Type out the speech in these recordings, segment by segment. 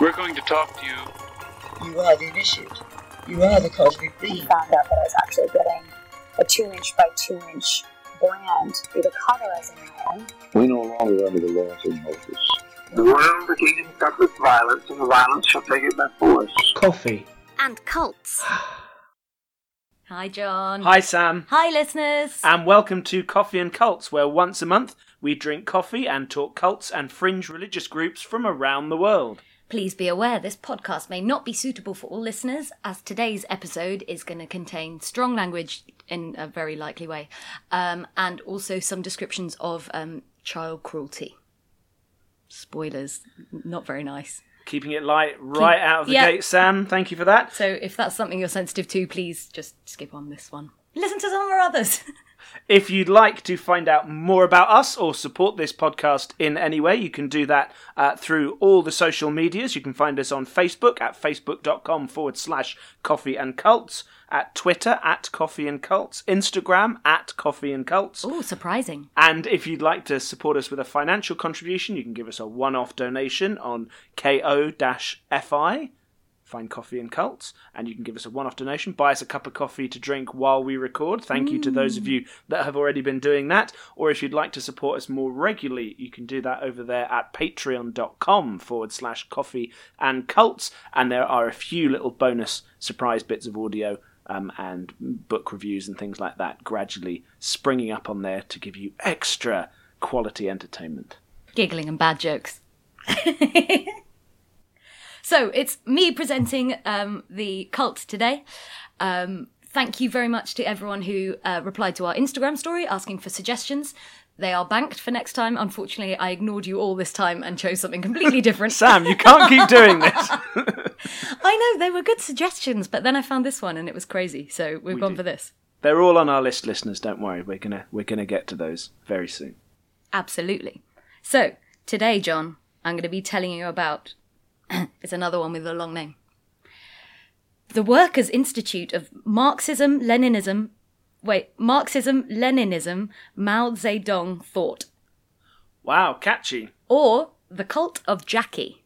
We're going to talk to you. You are the initiate. You are the cosmic We being. found out that I was actually getting a two inch by two inch brand through the cauterizing iron. We no longer under the laws of Moses. The world again suffers violence, and the violence shall take it by force. Coffee. and cults. Hi, John. Hi, Sam. Hi, listeners. And welcome to Coffee and Cults, where once a month we drink coffee and talk cults and fringe religious groups from around the world. Please be aware this podcast may not be suitable for all listeners, as today's episode is going to contain strong language in a very likely way, um, and also some descriptions of um, child cruelty. Spoilers, not very nice. Keeping it light right out of the yeah. gate, Sam. Thank you for that. So if that's something you're sensitive to, please just skip on this one. Listen to some of our others. If you'd like to find out more about us or support this podcast in any way, you can do that uh, through all the social medias. You can find us on Facebook at facebook.com forward slash coffee and cults, at Twitter at coffee and cults, Instagram at coffee and cults. oh, surprising. And if you'd like to support us with a financial contribution, you can give us a one off donation on ko-fi. Find Coffee and Cults, and you can give us a one off donation. Buy us a cup of coffee to drink while we record. Thank you to those of you that have already been doing that. Or if you'd like to support us more regularly, you can do that over there at patreon.com forward slash coffee and cults. And there are a few little bonus surprise bits of audio um, and book reviews and things like that gradually springing up on there to give you extra quality entertainment. giggling and bad jokes. so it's me presenting um, the cult today. Um, thank you very much to everyone who uh, replied to our Instagram story asking for suggestions. They are banked for next time. Unfortunately, I ignored you all this time and chose something completely different. Sam, you can't keep doing this. I know they were good suggestions, but then I found this one and it was crazy. So we've gone do. for this. They're all on our list, listeners. Don't worry. We're gonna we're gonna get to those very soon. Absolutely. So today, John, I'm going to be telling you about. it's another one with a long name. The Workers' Institute of Marxism, Leninism. Wait, Marxism, Leninism, Mao Zedong thought, Wow, catchy. or the Cult of Jackie,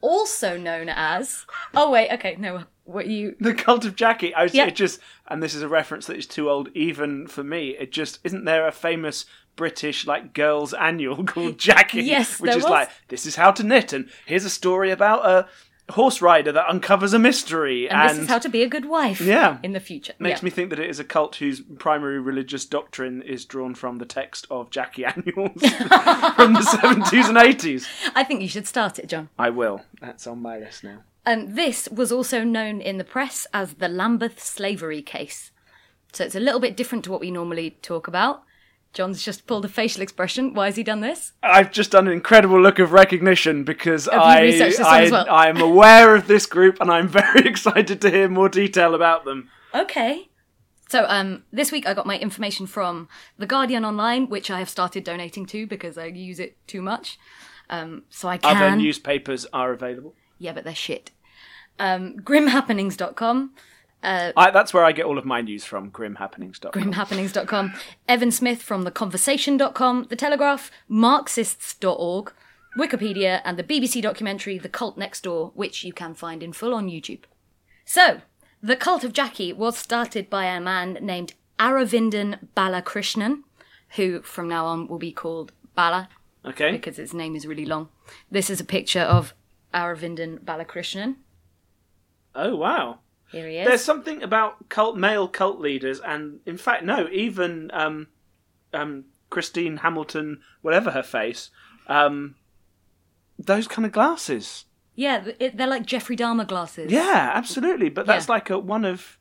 also known as. Oh wait, okay, no, what you? The cult of Jackie. I was, Yeah. It just, and this is a reference that is too old even for me. It just isn't there a famous British like girls' annual called Jackie? Yes, which is was. like this is how to knit, and here's a story about a horse rider that uncovers a mystery, And, this is how to be a good wife. Yeah. In the future. Makes Yeah. me think that it is a cult whose primary religious doctrine is drawn from the text of Jackie Annuals from the 70s and 80s. I think you should start it, John. I will. That's on my list now. And this was also known in the press as the Lambeth slavery case. So it's a little bit different to what we normally talk about. John's just pulled a facial expression. Why has he done this? I've just done an incredible look of recognition because I, researched this one I, well? I am aware of this group and I'm very excited to hear more detail about them. Okay. So um, this week I got my information from The Guardian Online, which I have started donating to because I use it too much. Um, so I can. Other newspapers are available. yeah, but they're shit. Um, grimhappenings.com, Uh, I, that's where I get all of my news from, grimhappenings.com. grimhappenings.com, Evan Smith from theconversation.com, The Telegraph, Marxists.org, Wikipedia, and the BBC documentary The Cult Next Door, which you can find in full on YouTube. So, the cult of Jackie was started by a man named Aravindan Balakrishnan, who from now on will be called Bala okay. because his name is really long. This is a picture of Aravindan Balakrishnan. Oh, wow. Here he is. There's something about cult male cult leaders, and in fact, no, even um, um, Christine Hamilton, whatever her face, um, those kind of glasses. Yeah, it, they're like Jeffrey Dahmer glasses. Yeah, absolutely. But that's Yeah. like a one of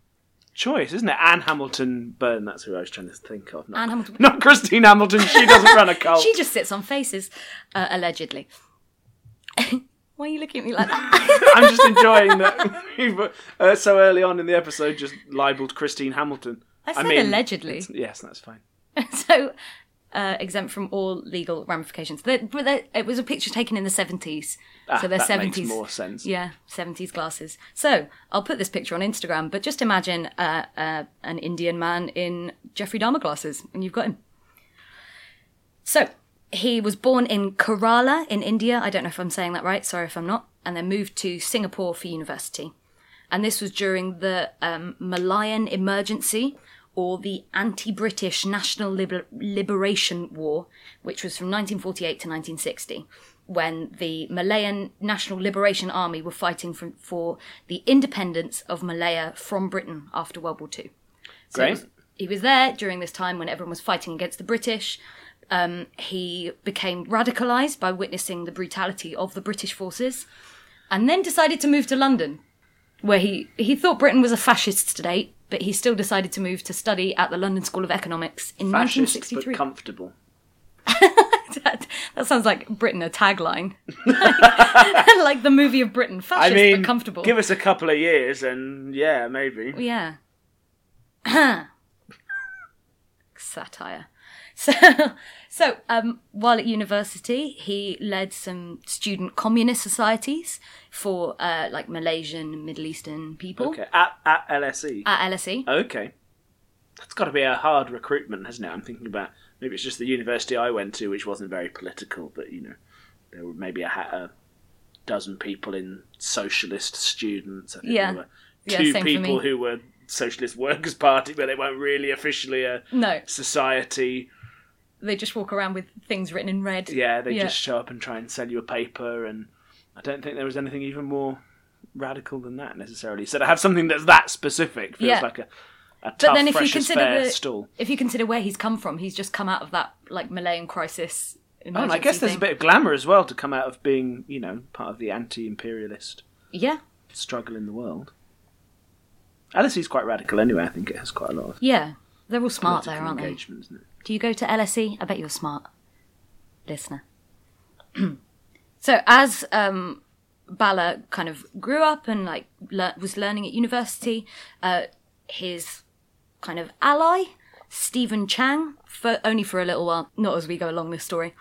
choice, isn't it? Anne Hamilton Byrne. That's who I was trying to think of. Not, Anne Hamilton. not Christine Hamilton. She doesn't run a cult. She just sits on faces, uh, allegedly. Why are you looking at me like that? I'm just enjoying that we've uh, so early on in the episode just libelled Christine Hamilton. I said allegedly. Yes, that's fine. so, uh, exempt from all legal ramifications. but it was a picture taken in the 70s. Ah, so they're that 70s. makes more sense. Yeah, 70s glasses. So, I'll put this picture on Instagram, but just imagine uh, uh, an Indian man in Jeffrey Dahmer glasses, and you've got him. So, he was born in Kerala in India. I don't know if I'm saying that right. Sorry if I'm not. And then moved to Singapore for university. And this was during the um, Malayan Emergency or the Anti-British National Liber- Liberation War, which was from 1948 to 1960, when the Malayan National Liberation Army were fighting for, for the independence of Malaya from Britain after World War II. So Great. He was, he was there during this time when everyone was fighting against the British. Um, he became radicalised by witnessing the brutality of the British forces, and then decided to move to London, where he, he thought Britain was a fascist state, but he still decided to move to study at the London School of Economics in Fascist 1963. but comfortable. that, that sounds like Britain a tagline, like the movie of Britain, I fascist mean, but comfortable. give us a couple of years, and yeah, maybe. Yeah. Satire. So, so um, while at university, he led some student communist societies for uh, like Malaysian and Middle Eastern people Okay, at at LSE. at LSE. Okay. That's got to be a hard recruitment, hasn't it? I'm thinking about maybe it's just the university I went to, which wasn't very political, but you know, there were maybe a, a dozen people in socialist students. I think Yeah. there were Yeah, two for people who were Socialist Workers' Party, but they weren't really officially a No, society. They just walk around with things written in red. Yeah, they Yeah. just show up and try and sell you a paper, and I don't think there was anything even more radical than that necessarily. So to have something that's that specific feels Yeah. like a, a But tough, then if you consider the, stall. if you consider where he's come from, he's just come out of that like Malayan crisis. Oh, and I guess there's a bit of glamour as well to come out of being, you know, part of the anti-imperialist Yeah, struggle in the world. LSE is quite radical anyway. I think it has quite a lot of yeah. They're all smart there, aren't they? engagement, isn't it? Do you go to LSE? I bet you're smart, listener. so as um, Bala kind of grew up and like lear- was learning at university, uh, his kind of ally Stephen Chang, for only for a little while, not as we go along this story.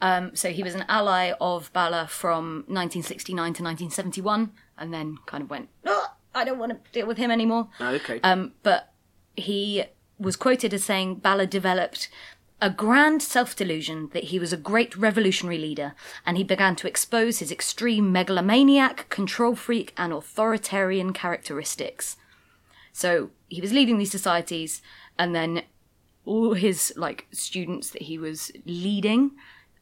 Um, so he was an ally of Bala from 1969 to 1971, and then kind of went, "Ugh, I don't want to deal with him anymore. Oh, okay. Um, but he was quoted as saying Bala developed a grand self delusion that he was a great revolutionary leader, and he began to expose his extreme megalomaniac, control freak, and authoritarian characteristics. So he was leading these societies, and then all his like students that he was leading.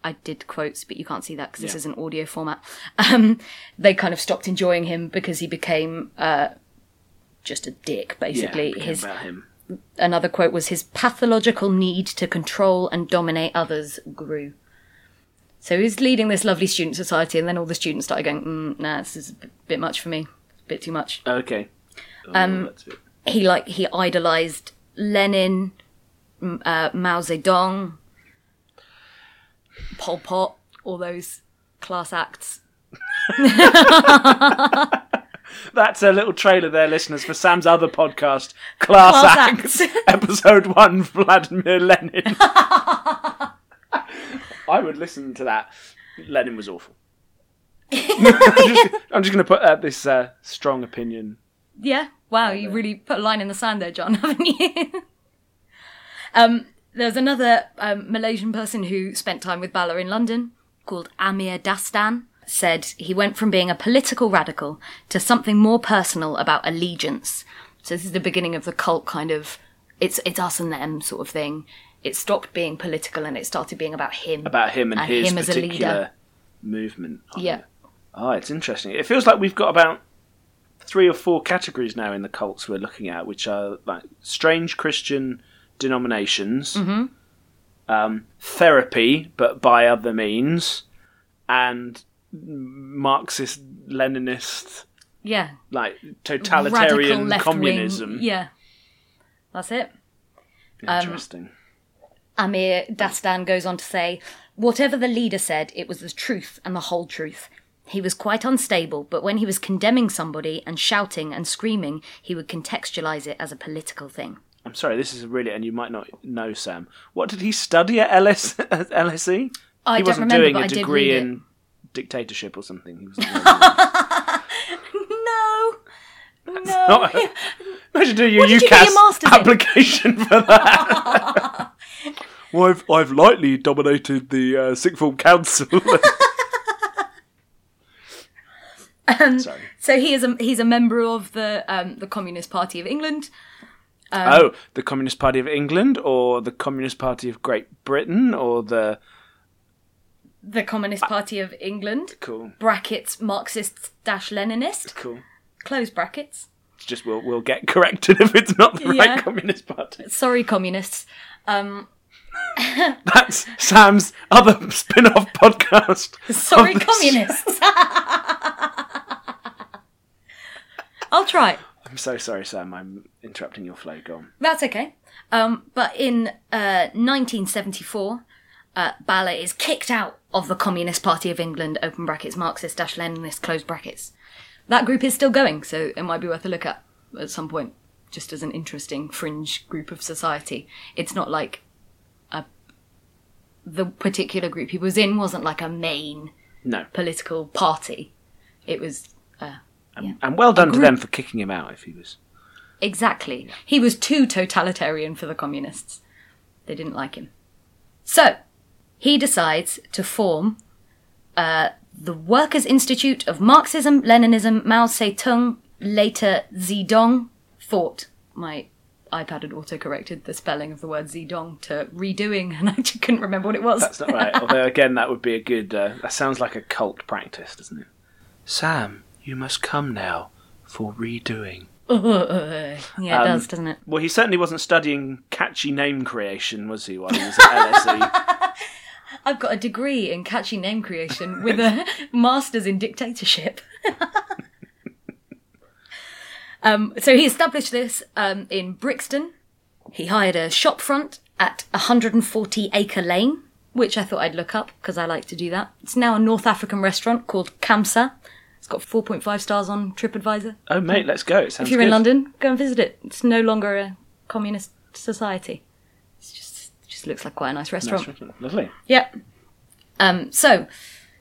I did quotes, but you can't see that because this is an audio format. Um, they kind of stopped enjoying him because he became uh, just a dick, basically. became his about him. Another quote was his pathological need to control and dominate others grew. So he was leading this lovely student society, and then all the students started going, mm, "Nah, this is a bit- much for me. A bit too much." Okay. Oh, Um. He like he idolized Lenin, uh, Mao Zedong, Pol Pot, all those class acts. That's a little trailer there, listeners, for Sam's other podcast, Class, Class Acts, Acts. Episode 1, Vladimir Lenin. I would listen to that. Lenin was awful. I'm just, going to put out this uh, strong opinion. Yeah. Wow, you really put a line in the sand there, John, haven't you? um, there's another um, Malaysian person who spent time with Bala in London called Amir Dastan. Said he went from being a political radical to something more personal about allegiance. So this is the beginning of the cult kind of it's it's us and them sort of thing. It stopped being political and it started being about him. About him and, And his him as a leader. particular movement. on Yeah. Oh, it's interesting. It feels like we've got about three or four categories now in the cults we're looking at, which are like strange Christian denominations, Mm-hmm. um, therapy, but by other means, and Marxist Leninist, yeah. like totalitarian communism. Wing. Yeah. That's it. Um, Interesting. Amir Dastan goes on to say, Whatever the leader said, it was the truth and the whole truth. He was quite unstable, but when he was condemning somebody and shouting and screaming, he would contextualize it as a political thing. I'm sorry, this is really, and you might not know, Sam. What did he study at LS, LSE? I he don't wasn't remember, doing a degree in dictatorship or something. He was No! No! Imagine doing your did you UCAS your masters in? application for that. well, I've I've lightly dominated the uh, sixth form council. Sorry. So he is a he's a member of the um, the Communist Party of England. oh, the Communist Party of England, or the Communist Party of Great Britain, or the The Communist Party of England. cool, Brackets Marxist dash Leninist. cool. Close brackets. It's just we'll we'll get corrected if it's not the Yeah. right Communist Party. Sorry, communists. Um, That's Sam's other spin-off podcast. sorry, of the communists. I'll try. I'm so sorry, Sam. I'm interrupting your flow. Go on. That's okay. Um, but in uh, 1974, uh, Bala is kicked out of the Communist Party of England, open brackets, Marxist dash Leninist, close brackets. That group is still going, so it might be worth a look at at some point, just as an interesting fringe group of society. It's not like a, the particular group he was in wasn't like a main No, political party. It was and well done to them for kicking him out if he was. Exactly. He was too totalitarian for the communists. They didn't like him. So, he decides to form uh, the Workers' Institute of Marxism, Leninism, Mao Zedong, later Zedong Thought. My iPad had auto-corrected the spelling of the word Zedong to redoing, and I just couldn't remember what it was. That's not right. Although again, that would be a good. Uh, that sounds like a cult practice, doesn't it? Sam, you must come now for redoing. yeah, it Um, does, doesn't it? Well, he certainly wasn't studying catchy name creation, was he? While he was at LSE. I've got a degree in catchy name creation with a master's in dictatorship. um, so he established this um, in Brixton. He hired a shopfront at 140 Acre Lane, which I thought I'd look up because I like to do that. It's now a North African restaurant called Kamsa. It's got 4.5 stars on TripAdvisor. oh, mate, let's go. It sounds If you're good. in London, go and visit it. It's no longer a communist society. It's just looks like quite a nice restaurant. Nice restaurant. Lovely. Yep. Um, so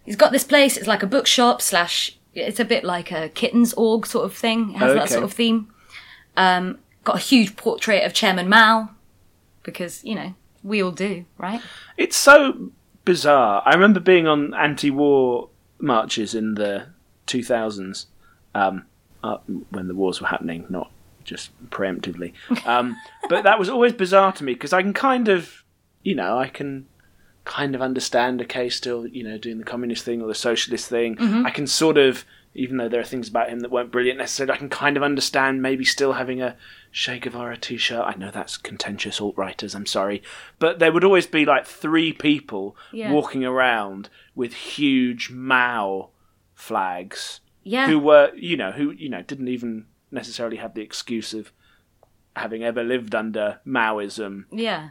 he's got this place. It's like a bookshop slash. It's a bit like a kittens org sort of thing. It has that sort of theme. Um, got a huge portrait of Chairman Mao because you know we all do, right? It's so bizarre. I remember being on anti-war marches in the 2000s, um, uh, when the wars were happening, not just preemptively. Um, but that was always bizarre to me because I can kind of, you know, I can kind of understand okay still, you know, doing the communist thing or the socialist thing. Mm-hmm. I can sort of, even though there are things about him that weren't brilliant necessarily, I can kind of understand maybe still having a Che Guevara t-shirt. I know that's contentious alt-writers, I'm sorry. But there would always be like three people Yeah. walking around with huge Mao flags Yeah. who were, you know, who, you know, didn't even necessarily have the excuse of having ever lived under Maoism, yeah.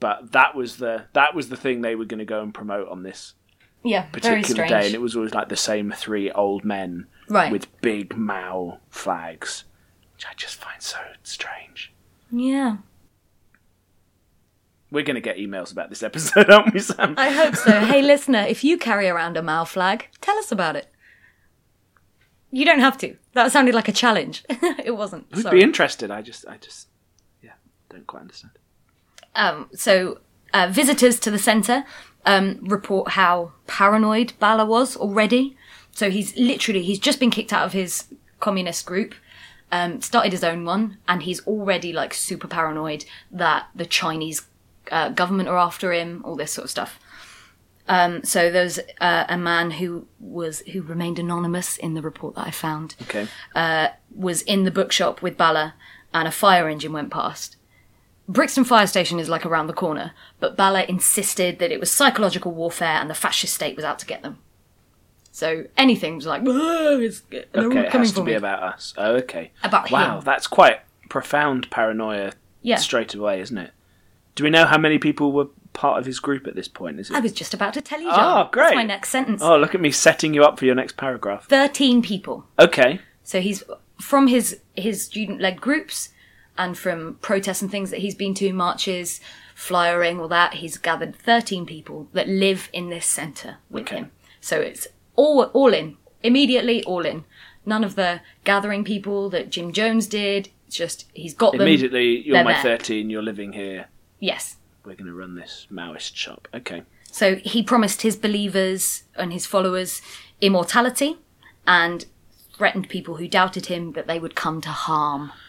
But that was the that was the thing they were going to go and promote on this Yeah. Particular day, and it was always like the same three old men right. with big Mao flags, which I just find so strange. yeah. We're going to get emails about this episode, aren't we, Sam? I hope so. hey, listener, if you carry around a Mao flag, tell us about it. You don't have to. That sounded like a challenge. it wasn't. Would be interested. I just, I just, yeah, don't quite understand. Um, so uh, visitors to the centre um, report how paranoid Bala was already. So he's literally he's just been kicked out of his communist group, um, started his own one, and he's already like super paranoid that the Chinese uh, government are after him, all this sort of stuff. Um, so there's uh, a man who was who remained anonymous in the report that I found Okay. was in the bookshop with Bala and a fire engine went past. Brixton Fire Station is like around the corner, but Bala insisted that it was psychological warfare and the fascist state was out to get them. So anything was like, it's, they're all Okay, it coming has to for be me." about us. Oh, okay. About wow, him. that's quite profound paranoia Yeah. straight away, isn't it? Do we know how many people were part of his group at this point? Is it? I was just about to tell you, ah, John. Oh, great. That's my next sentence. Oh, look at me setting you up for your next paragraph. 13 people. Okay. So he's from his his student led groups and from protests and things that he's been to, marches, flyering, all that. He's gathered thirteen people that live in this centre with Okay. him. So it's all all in immediately, all in. None of the gathering people that Jim Jones did. It's just he's got them. Immediately, you're my there. 13, you're living here. Yes, we're going to run this Maoist shop. Okay. So he promised his believers and his followers immortality and threatened people who doubted him that they would come to harm.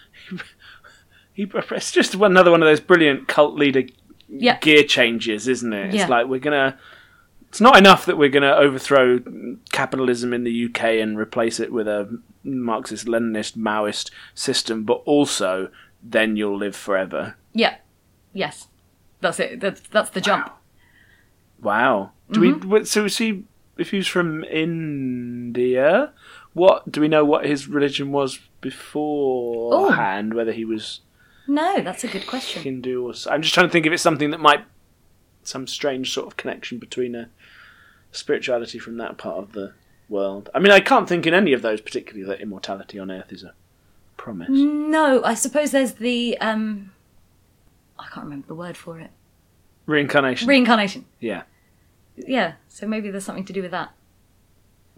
He, it's just another one of those brilliant cult leader Yeah. gear changes, isn't it? It's Yeah. like we're gonna. It's not enough that we're gonna overthrow capitalism in the UK and replace it with a Marxist, Leninist, Maoist system, but also then you'll live forever. Yeah. Yes. That's it. That's that's the jump. Wow. Do Mm-hmm. we? So is he? If he's from India, what do we know? What his religion was beforehand? Whether he was No, that's a good question. Hindu or I'm just trying to think if it's something that might some strange sort of connection between a spirituality from that part of the world. I mean, I can't think in any of those particularly that immortality on Earth is a promise. No, I suppose there's the um I can't remember the word for it. Reincarnation. Reincarnation. yeah. Yeah, so maybe there's something to do with that.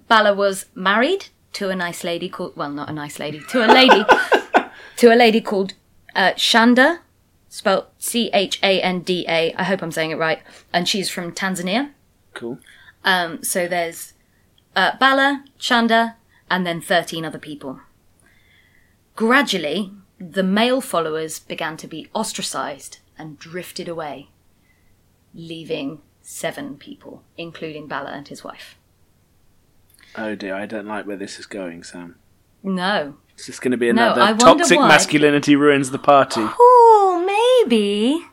Bala was married to a nice lady called well, not a nice lady, to a lady to a lady called uh, Chanda, spelled C H A N D A. I hope I'm saying it right. And she's from Tanzania. Cool. Um, so there's uh, Bala, Chanda, and then 13 other people. Gradually, the male followers began to be ostracized and drifted away, leaving seven people, including Bala and his wife. Oh dear, I don't like where this is going, Sam. No. Is just going to be another wonder toxic why. masculinity ruins the party? Oh, maybe.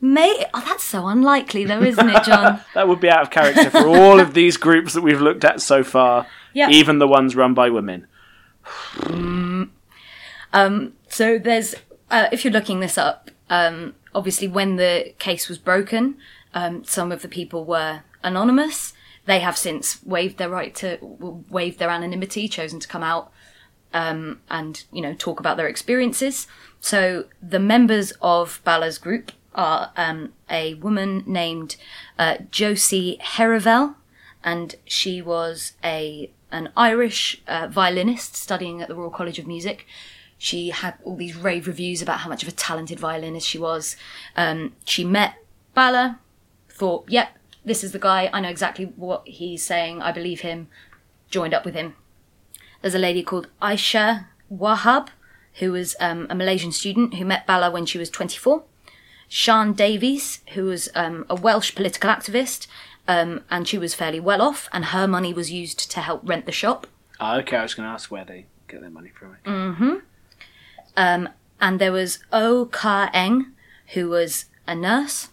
May- oh, that's so unlikely, though, isn't it, John? That would be out of character for all of these groups that we've looked at so far, Yeah. even the ones run by women. So there's, uh, if you're looking this up, um, obviously when the case was broken, um, some of the people were anonymous. They have since waived their right to waive their anonymity, chosen to come out um, and you know talk about their experiences. So the members of Bala's group are um, a woman named uh, Josie Herivel, and she was a an Irish uh, violinist studying at the Royal College of Music. She had all these rave reviews about how much of a talented violinist she was. Um, she met Bala, thought, yep, this is the guy. I know exactly what he's saying. I believe him. Joined up with him. There's a lady called Aisha Wahab, who was um, a Malaysian student who met Bala when she was 24. Sian Davies, who was um, a Welsh political activist, um, and she was fairly well off, and her money was used to help rent the shop. Oh, okay, I was going to ask where they get their money from. Okay. And there was O Ka Eng, who was a nurse.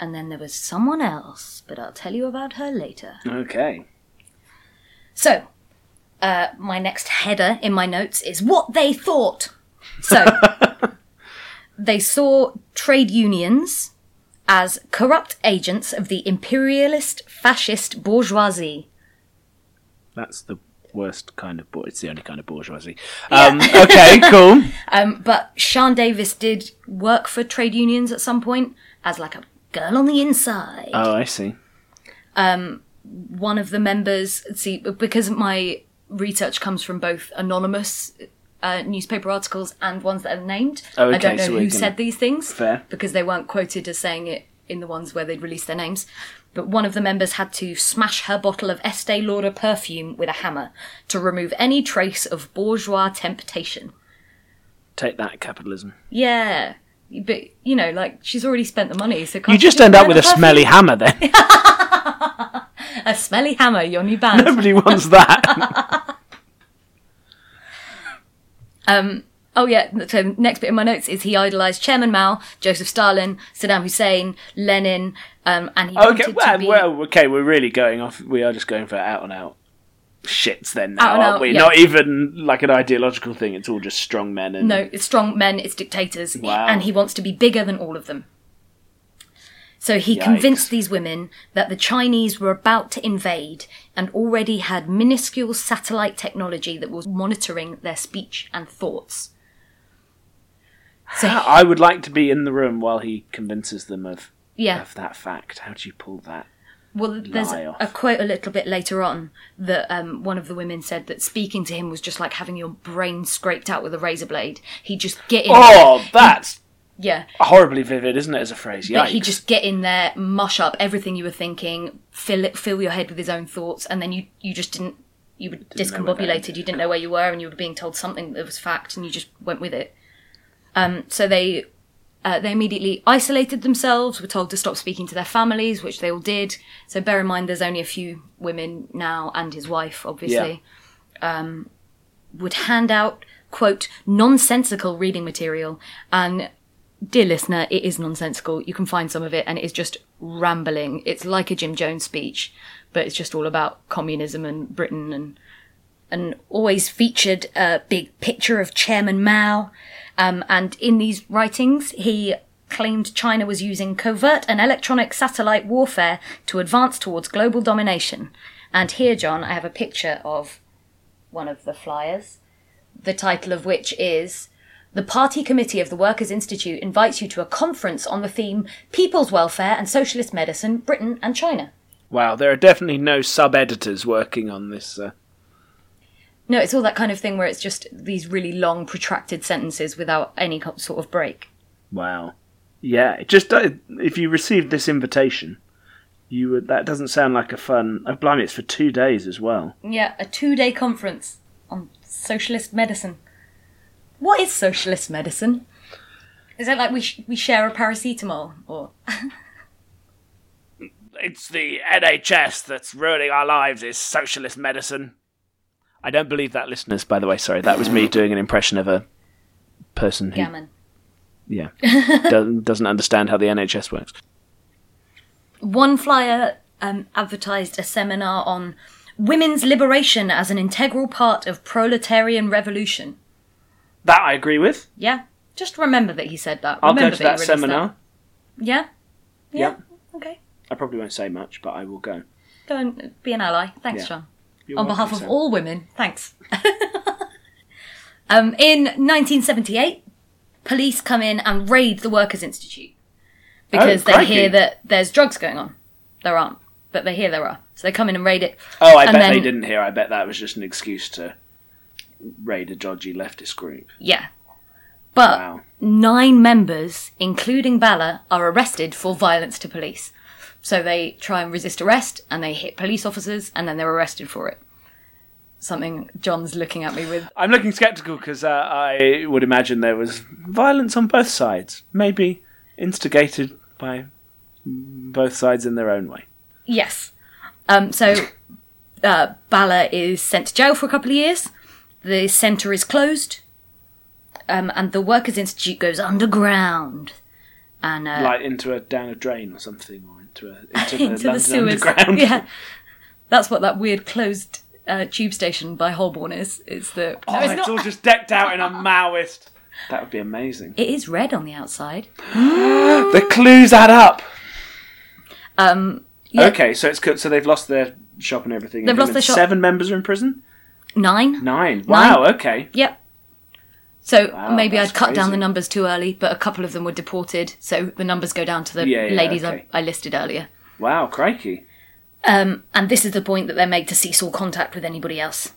And then there was someone else, but I'll tell you about her later. Okay. So, uh, my next header in my notes is what they thought. So, they saw trade unions as corrupt agents of the imperialist fascist bourgeoisie. That's the worst kind of bour It's the only kind of bourgeoisie. Um, okay, cool. Um, but Sian Davies did work for trade unions at some point as like a girl on the inside. Oh, I see. One of the members, see, because my research comes from both anonymous uh, newspaper articles and ones that are named. Oh, I don't know so who said these things. Fair. Because they weren't quoted as saying it in the ones where they'd released their names. But one of the members had to smash her bottle of Estee Lauder perfume with a hammer to remove any trace of bourgeois temptation. Take that, capitalism. Yeah. But, you know, like, she's already spent the money, so can't You just end up with a perfume? smelly hammer then. A smelly hammer, your new band. Nobody wants that. um. Oh yeah. So next bit in my notes is he idolized Chairman Mao, Joseph Stalin, Saddam Hussein, Lenin, um, and he okay, wanted well, to be. well, okay, we're really going off. We are just going for out and out shits then oh, now, Out and aren't we? yeah. Not even like an ideological thing. It's all just strong men and no, it's strong men, it's dictators, Wow. and he wants to be bigger than all of them. So he Yikes. convinced these women that the Chinese were about to invade and already had minuscule satellite technology that was monitoring their speech and thoughts. So I would like to be in the room while he convinces them of yeah, of that fact. How do you pull that? Well, there's a quote a little bit later on that um, one of the women said that speaking to him was just like having your brain scraped out with a razor blade. He'd just get in. Oh, that's Yeah. Horribly vivid, isn't it, as a phrase? But he'd just get in there, mush up everything you were thinking, fill it, fill your head with his own thoughts, and then you you just didn't. You were where discombobulated. You didn't know where you were, and you were being told something that was fact, and you just went with it. Um, so they uh, they immediately isolated themselves. Were told to stop speaking to their families, which they all did. So bear in mind, there's only a few women now, and his wife, obviously. Um, would hand out quote nonsensical reading material and dear listener, it is nonsensical. You can find some of it, and it is just rambling. It's like a Jim Jones speech, but it's just all about communism and Britain, and and always featured a big picture of Chairman Mao. Um, and in these writings, he claimed China was using covert and electronic satellite warfare to advance towards global domination. And here, John, I have a picture of one of the flyers, the title of which is the Party Committee of the Workers' Institute invites you to a conference on the theme People's Welfare and Socialist Medicine, Britain and China. Wow, there are definitely no sub editors working on this. Uh, No, it's all that kind of thing where it's just these really long, protracted sentences without any sort of break. wow. Yeah, it just uh, if you received this invitation, you would. That doesn't sound like a fun. Oh, blimey, it's for two days as well. Yeah, a two day conference on socialist medicine. What is socialist medicine? Is it like we, sh- we share a paracetamol? Or. It's the NHS that's ruining our lives. Is socialist medicine. I don't believe that, listeners. By the way, sorry, that was me doing an impression of a person who Gammon. yeah doesn't, doesn't understand how the NHS works. One flyer um, advertised a seminar on women's liberation as an integral part of proletarian revolution. That I agree with. Yeah, just remember that he said that. I'll go to that released seminar. Yeah? yeah. Yep. Okay. I probably won't say much, but I will go. Go and be an ally. Thanks, Yeah. John. You're On welcome, behalf of Sam. all women, thanks. um, in 1978, police come in and raid the Workers' Institute because Oh, they crikey. hear that there's drugs going on. There aren't, but they hear there are. So they come in and raid it. Oh, I And bet they didn't hear. I bet that was just an excuse to raid a dodgy leftist group. Yeah. But Wow. nine members, including Bala, are arrested for violence to police. So they try and resist arrest and they hit police officers and then they're arrested for it. Something John's looking at me with. I'm looking sceptical because uh, I would imagine there was violence on both sides, maybe instigated by both sides in their own way. Yes. Um, so uh, Bala is sent to jail for a couple of years. The centre is closed. Um, and the Workers' Institute goes underground. And uh, like into a down a drain or something, or into a into the, into the London sewers. Underground. Yeah, that's what that weird closed uh, tube station by Holborn is. Is the Oh, no, it's, it's not. all just decked out in a Maoist. That would be amazing. It is red on the outside. The clues add up. Um, yeah, Okay, so it's good. So they've lost their shop and everything. They've and lost their shop. Seven members are in prison. nine. Nine. Wow. Okay. Yep. So Wow, maybe I'd cut down the numbers too early, but a couple of them were deported, so the numbers go down to the Yeah, yeah, ladies okay. I, I listed earlier. Wow. Crikey. Um, and this is the point that they're made to cease all contact with anybody else.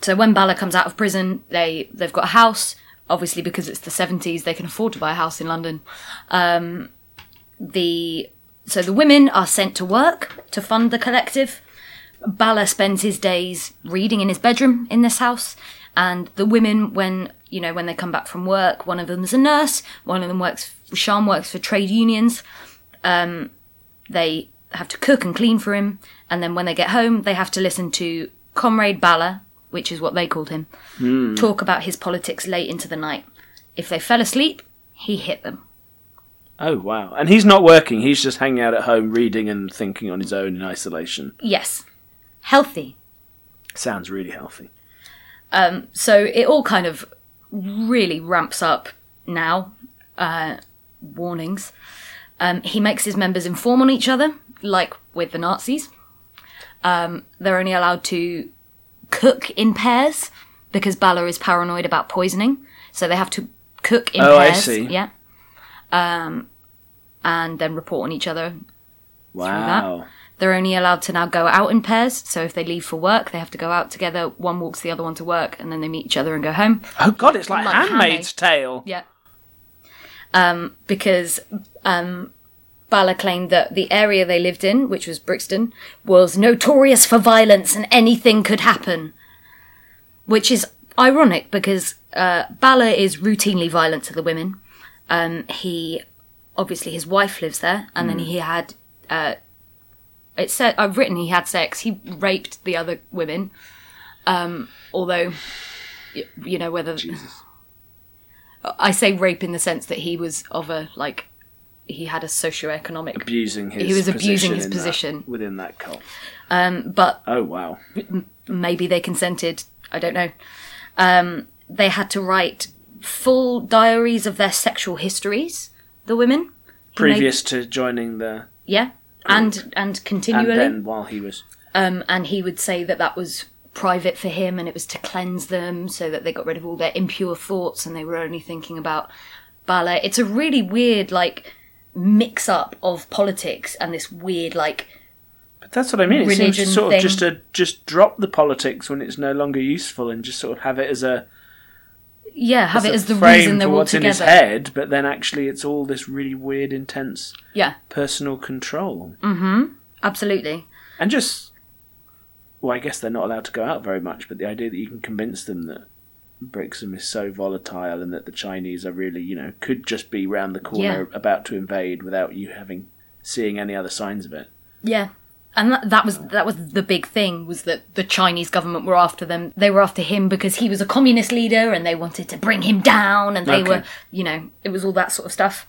So when Bala comes out of prison, they they've got a house. Obviously, because it's the seventies, they can afford to buy a house in London. Um, the so the women are sent to work to fund the collective. Bala spends his days reading in his bedroom in this house, and the women, when you know when they come back from work, one of them is a nurse, one of them works. Sian works for trade unions. Um, they have to cook and clean for him, and then when they get home, they have to listen to Comrade Bala, which is what they called him, talk about his politics late into the night. If they fell asleep, he hit them. Oh wow. And he's not working. He's just hanging out at home, reading and thinking on his own in isolation. Yes, healthy. Sounds really healthy. So it all kind of really ramps up now. Uh, warnings. Um, he makes his members inform on each other, like with the Nazis. Um, they're only allowed to cook in pairs because Bala is paranoid about poisoning, so they have to cook in Oh, I pairs. see. Yeah. Um, and then report on each other. Wow. They're only allowed to now go out in pairs, so if they leave for work, they have to go out together. One walks the other one to work, and then they meet each other and go home. Oh god, it's like, Like Handmaid's Tale. Yeah. um, because um, Bala claimed that the area they lived in, which was Brixton, was notorious for violence and anything could happen. Which is ironic because uh, Bala is routinely violent to the women. Um, he obviously his wife lives there, and then he had. Uh, it said I've written he had sex. He raped the other women. Um, although, you know whether Jesus. I say rape in the sense that he was of a like he had a socioeconomic, abusing his He was abusing his in that- position. within that cult. Um, but Oh wow. maybe they consented. I don't know. Um, they had to write full diaries of their sexual histories. The women, He made- Previous to joining the yeah, and and continually, and then while he was um, and he would say that that was private for him and it was to cleanse them so that they got rid of all their impure thoughts and they were only thinking about Bala. It's a really weird like mix up of politics and this weird like But that's what I mean. It seems sort thing. of just to just drop the politics when it's no longer useful and just sort of have it as a yeah have it as the frame reason they're for all what's in his head, but then actually it's all this really weird, intense Yeah, personal control. Mm-hmm. Absolutely. And just well, I guess they're not allowed to go out very much, but the idea that you can convince them that Brixton is so volatile and that the Chinese are really, you know, could just be round the corner about to invade without you having seeing any other signs of it. Yeah. And that, that was that was the big thing was that the Chinese government were after them. They were after him because he was a communist leader, and they wanted to bring him down. And they Okay. were, you know, it was all that sort of stuff.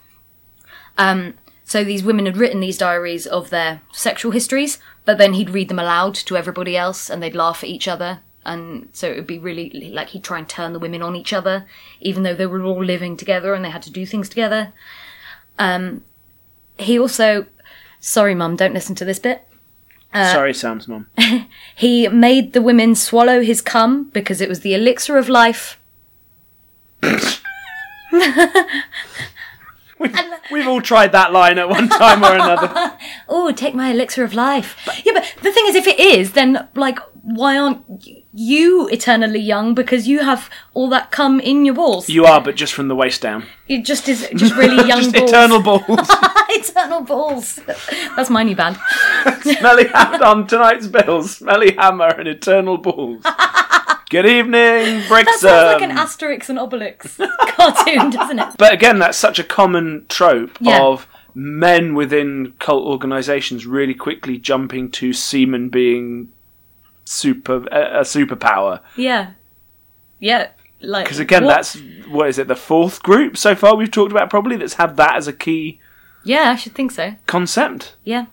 Um, so these women had written these diaries of their sexual histories, but then he'd read them aloud to everybody else, and they'd laugh at each other. And so it would be really like he'd try and turn the women on each other, even though they were all living together and they had to do things together. Um, he also, sorry, mum, don't listen to this bit. Uh, Sorry, Sam's mum. He made the women swallow his cum because it was the elixir of life. We've all tried that line at one time or another. Oh, take my elixir of life. yeah, but the thing is, if it is, then like, why aren't you eternally young? Because you have all that cum in your balls. You are, but just from the waist down. It just is just really young just balls. eternal balls. eternal balls. That's my new band. Smelly Hammer on tonight's bills. Smelly Hammer and Eternal Balls. Good evening, Brixton. That sounds like an Asterix and Obelix cartoon, doesn't it? But again, that's such a common trope Yeah. of men within cult organisations really quickly jumping to semen being super a, a superpower. Yeah, yeah. Like Because again, what- that's what is it? The fourth group so far we've talked about probably that's had that as a key yeah. I should think so. concept. Yeah.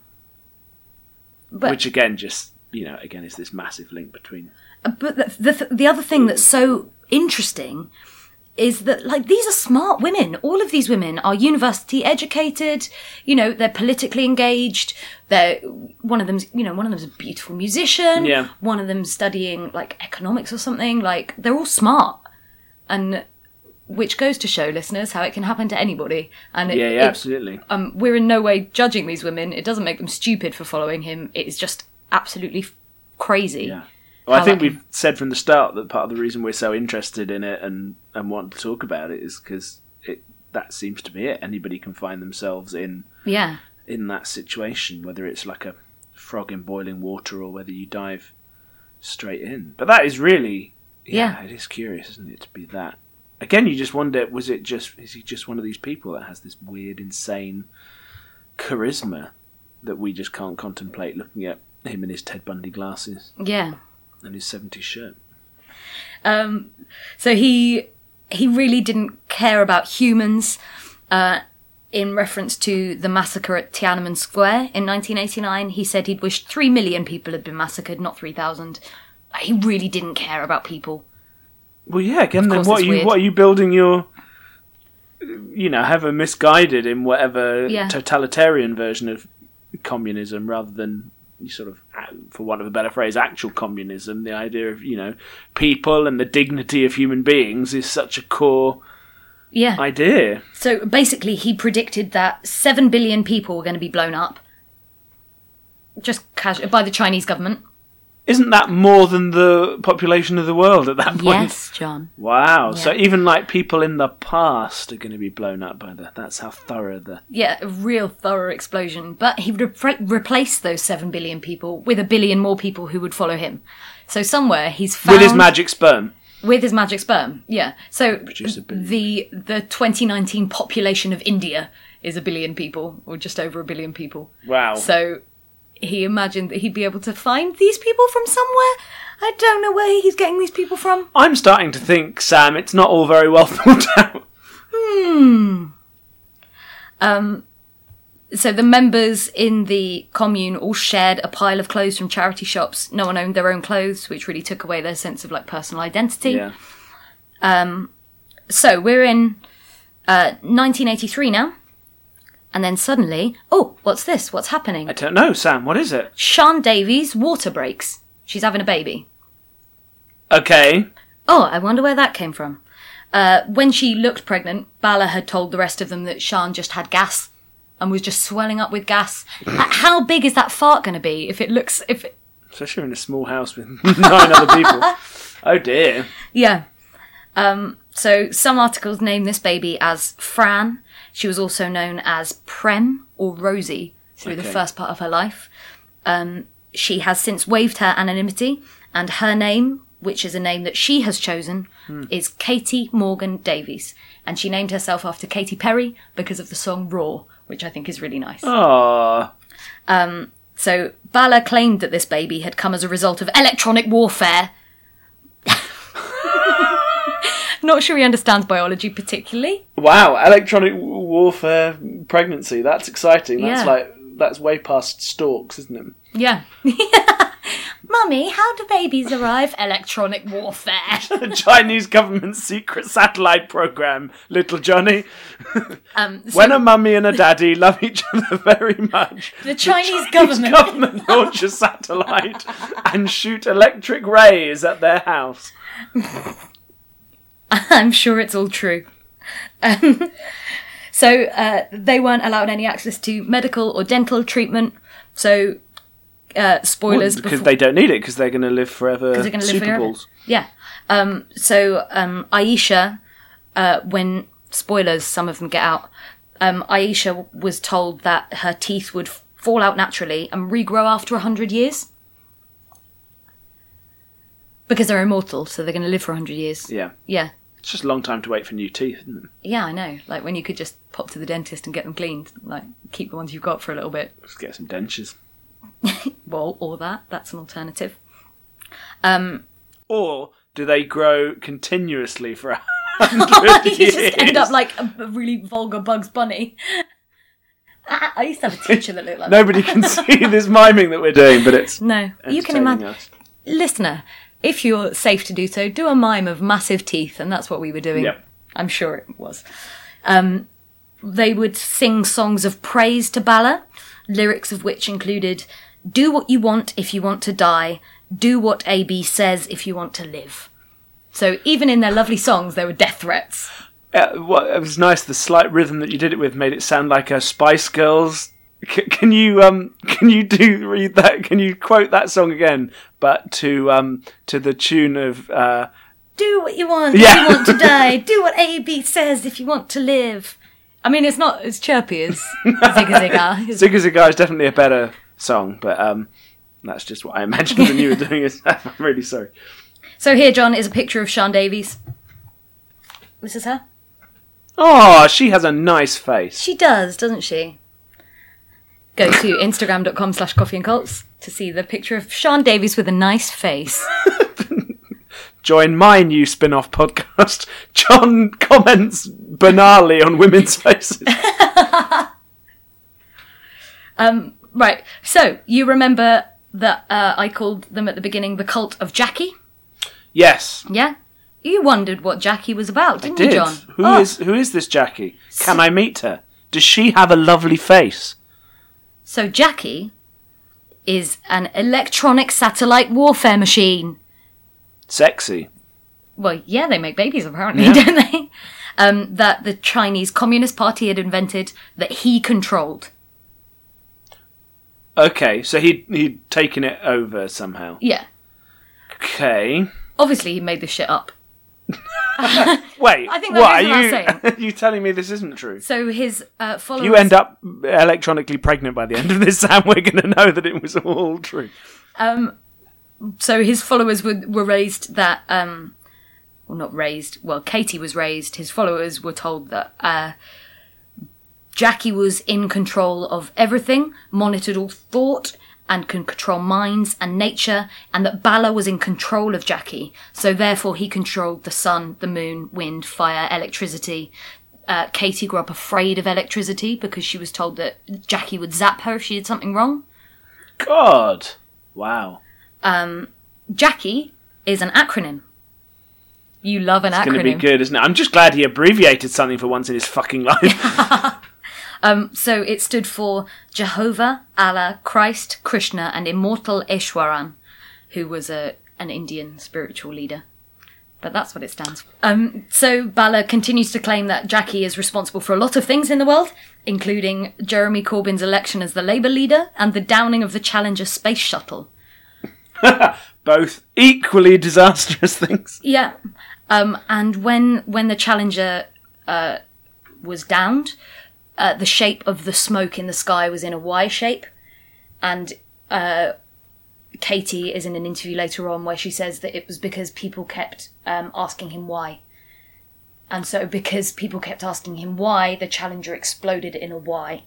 But which again, just you know, again is this massive link between uh, but the, the the other thing that's so interesting is that like these are smart women all of these women are university educated you know they're politically engaged they're one of them's you know one of them's a beautiful musician Yeah. one of them's studying like economics or something like they're all smart and which goes to show listeners how it can happen to anybody and it, yeah, yeah, it- absolutely. um, we're in no way judging these women it doesn't make them stupid for following him it is just absolutely f- crazy Yeah. Well, I think we've said from the start that part of the reason we're so interested in it and, and want to talk about it is because it that seems to be it. Anybody can find themselves in yeah in that situation, whether it's like a frog in boiling water or whether you dive straight in. But that is really, yeah, Yeah. it is curious, isn't it, to be that. Again, you just wonder: was it just is he just one of these people that has this weird, insane charisma that we just can't contemplate looking at him in his Ted Bundy glasses yeah and his '70s shirt? Um, so he he really didn't care about humans. Uh, in reference to the massacre at Tiananmen Square in 1989, he said he'd wished three million people had been massacred, not three thousand. He really didn't care about people. Well, yeah. Again, then what are you weird. what are you building your, you know, have a misguided in whatever Yeah. totalitarian version of communism rather than sort of, uh, for want of a better phrase, actual communism. The idea of you know people and the dignity of human beings is such a core Yeah. idea. So basically, he predicted that seven billion people were going to be blown up, just casu- by the Chinese government. Isn't that more than the population of the world at that point? Yes, John. Wow. So even like people in the past are going to be blown up by that. That's how thorough the. Yeah, a real thorough explosion. But he repre- replace those 7 billion people with a billion more people who would follow him. So somewhere he's found. With his magic sperm. With his magic sperm, yeah. So Produce a billion. the the 2019 population of India is a billion people, or just over a billion people. Wow. So he imagined that he'd be able to find these people from somewhere. I don't know where he's getting these people from. I'm starting to think, Sam, it's not all very well thought out. Hmm. Um, so the members in the commune all shared a pile of clothes from charity shops. No one owned their own clothes, which really took away their sense of like personal identity. Yeah. Um, So we're in uh, 1983 now. And then suddenly, oh, what's this? What's happening? I don't know, Sam. What is it? Sian Davies water breaks. She's having a baby. Okay. Oh, I wonder where that came from. Uh, when she looked pregnant, Bala had told the rest of them that Sean just had gas and was just swelling up with gas. How big is that fart going to be if it looks if it, Especially in a small house with nine other people. Oh dear. yeah. Um, so some articles name this baby as Fran. She was also known as Prem or Rosie through the first part of her life. Um, she has since waived her anonymity, and her name, which is a name that she has chosen, is Katie Morgan Davies. And she named herself after Katy Perry because of the song Roar, which I think is really nice. Oh. So Bala claimed that this baby had come as a result of electronic warfare. Not sure he understands biology particularly. Wow. Electronic warfare pregnancy. That's exciting. That's Yeah. like that's way past stalks, isn't it? Yeah. Mummy, how do babies arrive? Electronic warfare. The Chinese government's secret satellite program, little Johnny. Um, so When a mummy and a daddy love each other very much, the Chinese, Chinese government. government launch a satellite and shoot electric rays at their house. I'm sure it's all true. Um, so uh, they weren't allowed any access to medical or dental treatment. So uh, spoilers because before- they don't need it because they're going to live forever. they're going to live Super forever. Bowls. Yeah. Um, so um, Aisha, uh, when spoilers, some of them get out. Um, Aisha was told that her teeth would fall out naturally and regrow after hundred years because they're immortal, so they're going to live for hundred years. Yeah, Yeah. It's just a long time to wait for new teeth, isn't it? Yeah, I know. Like when you could just pop to the dentist and get them cleaned, like keep the ones you've got for a little bit. Just get some dentures. Well, or that. That's an alternative. Um, Or do they grow continuously for a hundred you years? just end up like a, really vulgar Bugs Bunny. Ah, I used to have a teacher that looked like that. Nobody can see this miming that we're doing, but it's No, you can imagine. us. Listener, if you're safe to do so, do a mime of massive teeth, and that's what we were doing. Yep. I'm sure it was. Um, they would sing songs of praise to Bala, lyrics of which included Do what you want if you want to die, do what AB says if you want to live. So even in their lovely songs, there were death threats. Uh, what, it was nice. The slight rhythm that you did it with made it sound like a Spice Girls. C- can you um can you do read that? Can you quote that song again, but to um to the tune of uh Do what you want Yeah. if you want to die, do what AB says if you want to live. I mean, it's not as chirpy as Zigga Zigga. Zigga Zigga is definitely a better song, but um that's just what I imagined when you were doing it. I'm really sorry. So here, John, is a picture of Sian Davies. This is her. Oh, she has a nice face. She does, doesn't she? Go to instagram.com slash coffee and cults to see the picture of Sian Davies with a nice face. Join my new spin-off podcast. John comments banally on women's faces. Right, so you remember that uh, I called them at the beginning the cult of Jackie? yes, Yeah? You wondered what Jackie was about, didn't did. you, John? Who Oh, is who is this Jackie? Can I meet her? Does she have a lovely face? So Jackie is an electronic satellite warfare machine. Sexy. Well, yeah, they make babies apparently, Yeah. don't they? Um, that the Chinese Communist Party had invented that he controlled. Okay, so he he'd taken it over somehow. Yeah. Okay. Obviously, he made this shit up. Wait. I think that what, goes are without you, you telling me this isn't true? So his uh, followers. You end up electronically pregnant by the end of this, Sam, we're going to know that it was all true. so his followers were, were raised that um well not raised well katie was raised his followers were told that uh jackie was in control of everything monitored all thought and can control minds and nature and that bala was in control of jackie so therefore he controlled the sun the moon wind fire electricity uh, katie grew up afraid of electricity because she was told that jackie would zap her if she did something wrong God. Wow. Um, jackie is an acronym you love an It's acronym It's going to be good, isn't it? I'm just glad he abbreviated something for once in his fucking life. So it stood for Jehovah, Allah, Christ, Krishna, and immortal Easwaran, who was a an Indian spiritual leader. But that's what it stands for. Um, so Bala continues to claim that Jackie is responsible for a lot of things in the world, including Jeremy Corbyn's election as the Labour leader and the downing of the Challenger space shuttle. Both equally disastrous things. Yeah. Um, and when when the Challenger uh, was downed, uh, the shape of the smoke in the sky was in a Y shape, and uh, Katie is in an interview later on where she says that it was because people kept um, asking him why. And so, because people kept asking him why, the Challenger exploded in a Y.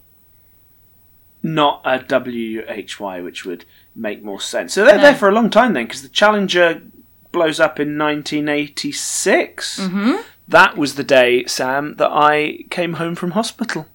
Not a WHY, which would make more sense. So they're there for a long time then, because the Challenger blows up in 1986. Mm-hmm. That was the day, Sam, that I came home from hospital.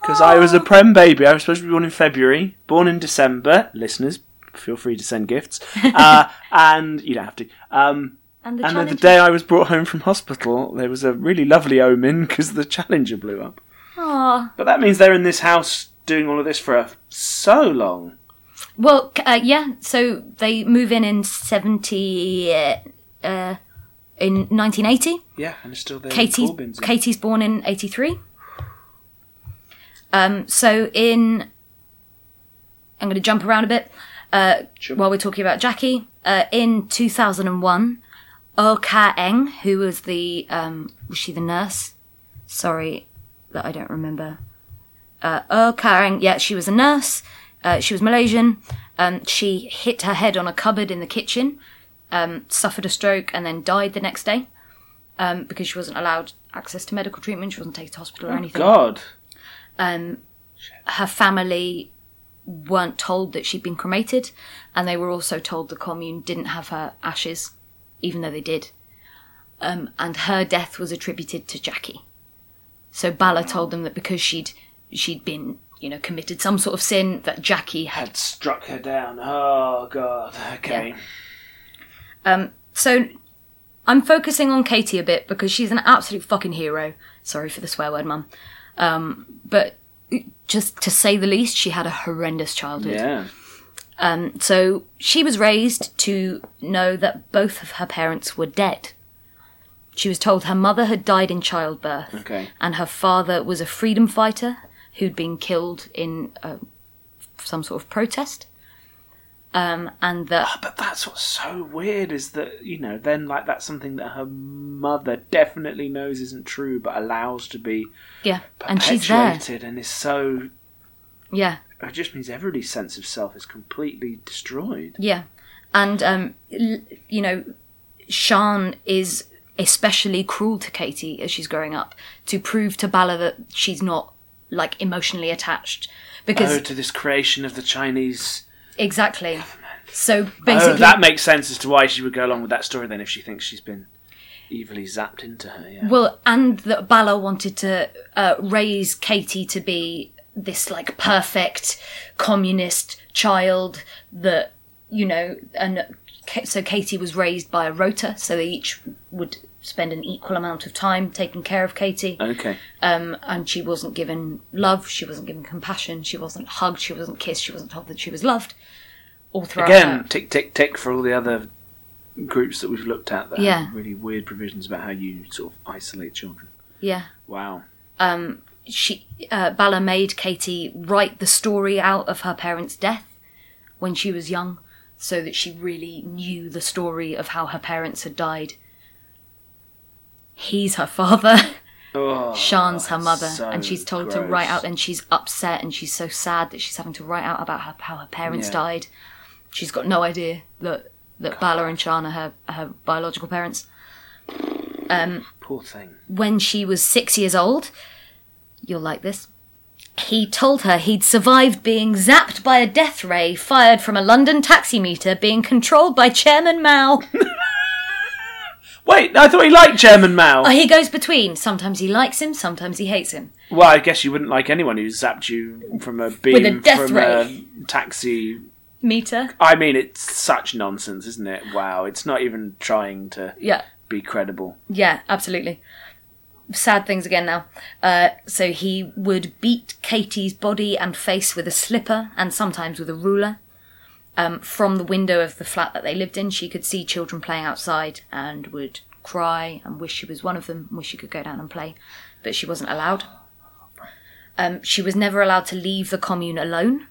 Because I was a prem baby. I was supposed to be born in February, born in December. Listeners, feel free to send gifts. Uh, and you don't have to. Um, And the and then the day I was brought home from hospital, there was a really lovely omen because the Challenger blew up. Aw. But that means they're in this house doing all of this for a, so long. Well, uh, yeah. So they move in in seventy, uh, uh, in nineteen eighty. Yeah, and it's still there. Katie's Katie's born in eighty three. Um. So in, I'm going to jump around a bit. Uh, Sure. while we're talking about Jackie, uh, in two thousand and one, Oh Kar Eng, who was the um, was she the nurse? Sorry, that I don't remember. Uh, Oh Kar Eng, yeah, she was a nurse. Uh, she was Malaysian. Um, she hit her head on a cupboard in the kitchen, um, suffered a stroke, and then died the next day um, because she wasn't allowed access to medical treatment. She wasn't taken to hospital or anything. God. Um, her family weren't told that she'd been cremated, and they were also told the commune didn't have her ashes, even though they did. Um, and her death was attributed to Jackie. So Bala told them that because she'd she'd been you know committed some sort of sin that Jackie had Had struck her down. Oh, God. Okay. So I'm focusing on Katie a bit because she's an absolute fucking hero. Sorry for the swear word, mum. Um, but just to say the least, she had a horrendous childhood. Yeah. So she was raised to know that both of her parents were dead. She was told her mother had died in childbirth, Okay. and her father was a freedom fighter who'd been killed in uh, some sort of protest. Um, and that But that's what's so weird is that, you know, then, like, that's something that her mother definitely knows isn't true, but allows to be yeah, and she's there. and is so. Yeah, It just means everybody's sense of self is completely destroyed. Yeah, and um, you know, Sian is especially cruel to Katie as she's growing up to prove to Bala that she's not like emotionally attached because Oh, to this creation of the Chinese. Exactly. So Oh, basically, that makes sense as to why she would go along with that story then if she thinks she's been evilly zapped into her. Yeah. well, and that Bala wanted to uh, raise Katie to be this like perfect communist child that you know, and so Katie was raised by a rota, so they each would spend an equal amount of time taking care of Katie. Okay. um, and she wasn't given love, she wasn't given compassion, she wasn't hugged, she wasn't kissed, she wasn't told that she was loved. All throughout Again, her- tick, tick, tick for all the other groups that we've looked at that Yeah. have really weird provisions about how you sort of isolate children. yeah. Wow. She uh, Bala made Katie write the story out of her parents' death when she was young, so that she really knew the story of how her parents had died. He's her father. Oh, Sian's her mother, so and she's told to write out, and she's upset and she's so sad that she's having to write out about her, how her parents Yeah. died. She's got no idea that that Bala and Sian are her, her biological parents. Um, Poor thing. When she was six years old, you'll like this. He told her he'd survived being zapped by a death ray fired from a London taximeter being controlled by Chairman Mao. Wait, I thought he liked Chairman Mao. he goes between. Sometimes he likes him, sometimes he hates him. Well, I guess you wouldn't like anyone who zapped you from a beam With a death from ray. a taxi. Meter? I mean, it's such nonsense, isn't it? Wow, it's not even trying to Yeah. be credible. Yeah, absolutely. Sad things again now. Uh, so he would beat Katie's body and face with a slipper and sometimes with a ruler. Um, from the window of the flat that they lived in, she could see children playing outside and would cry and wish she was one of them, wish she could go down and play, but she wasn't allowed. Um, she was never allowed to leave the commune alone.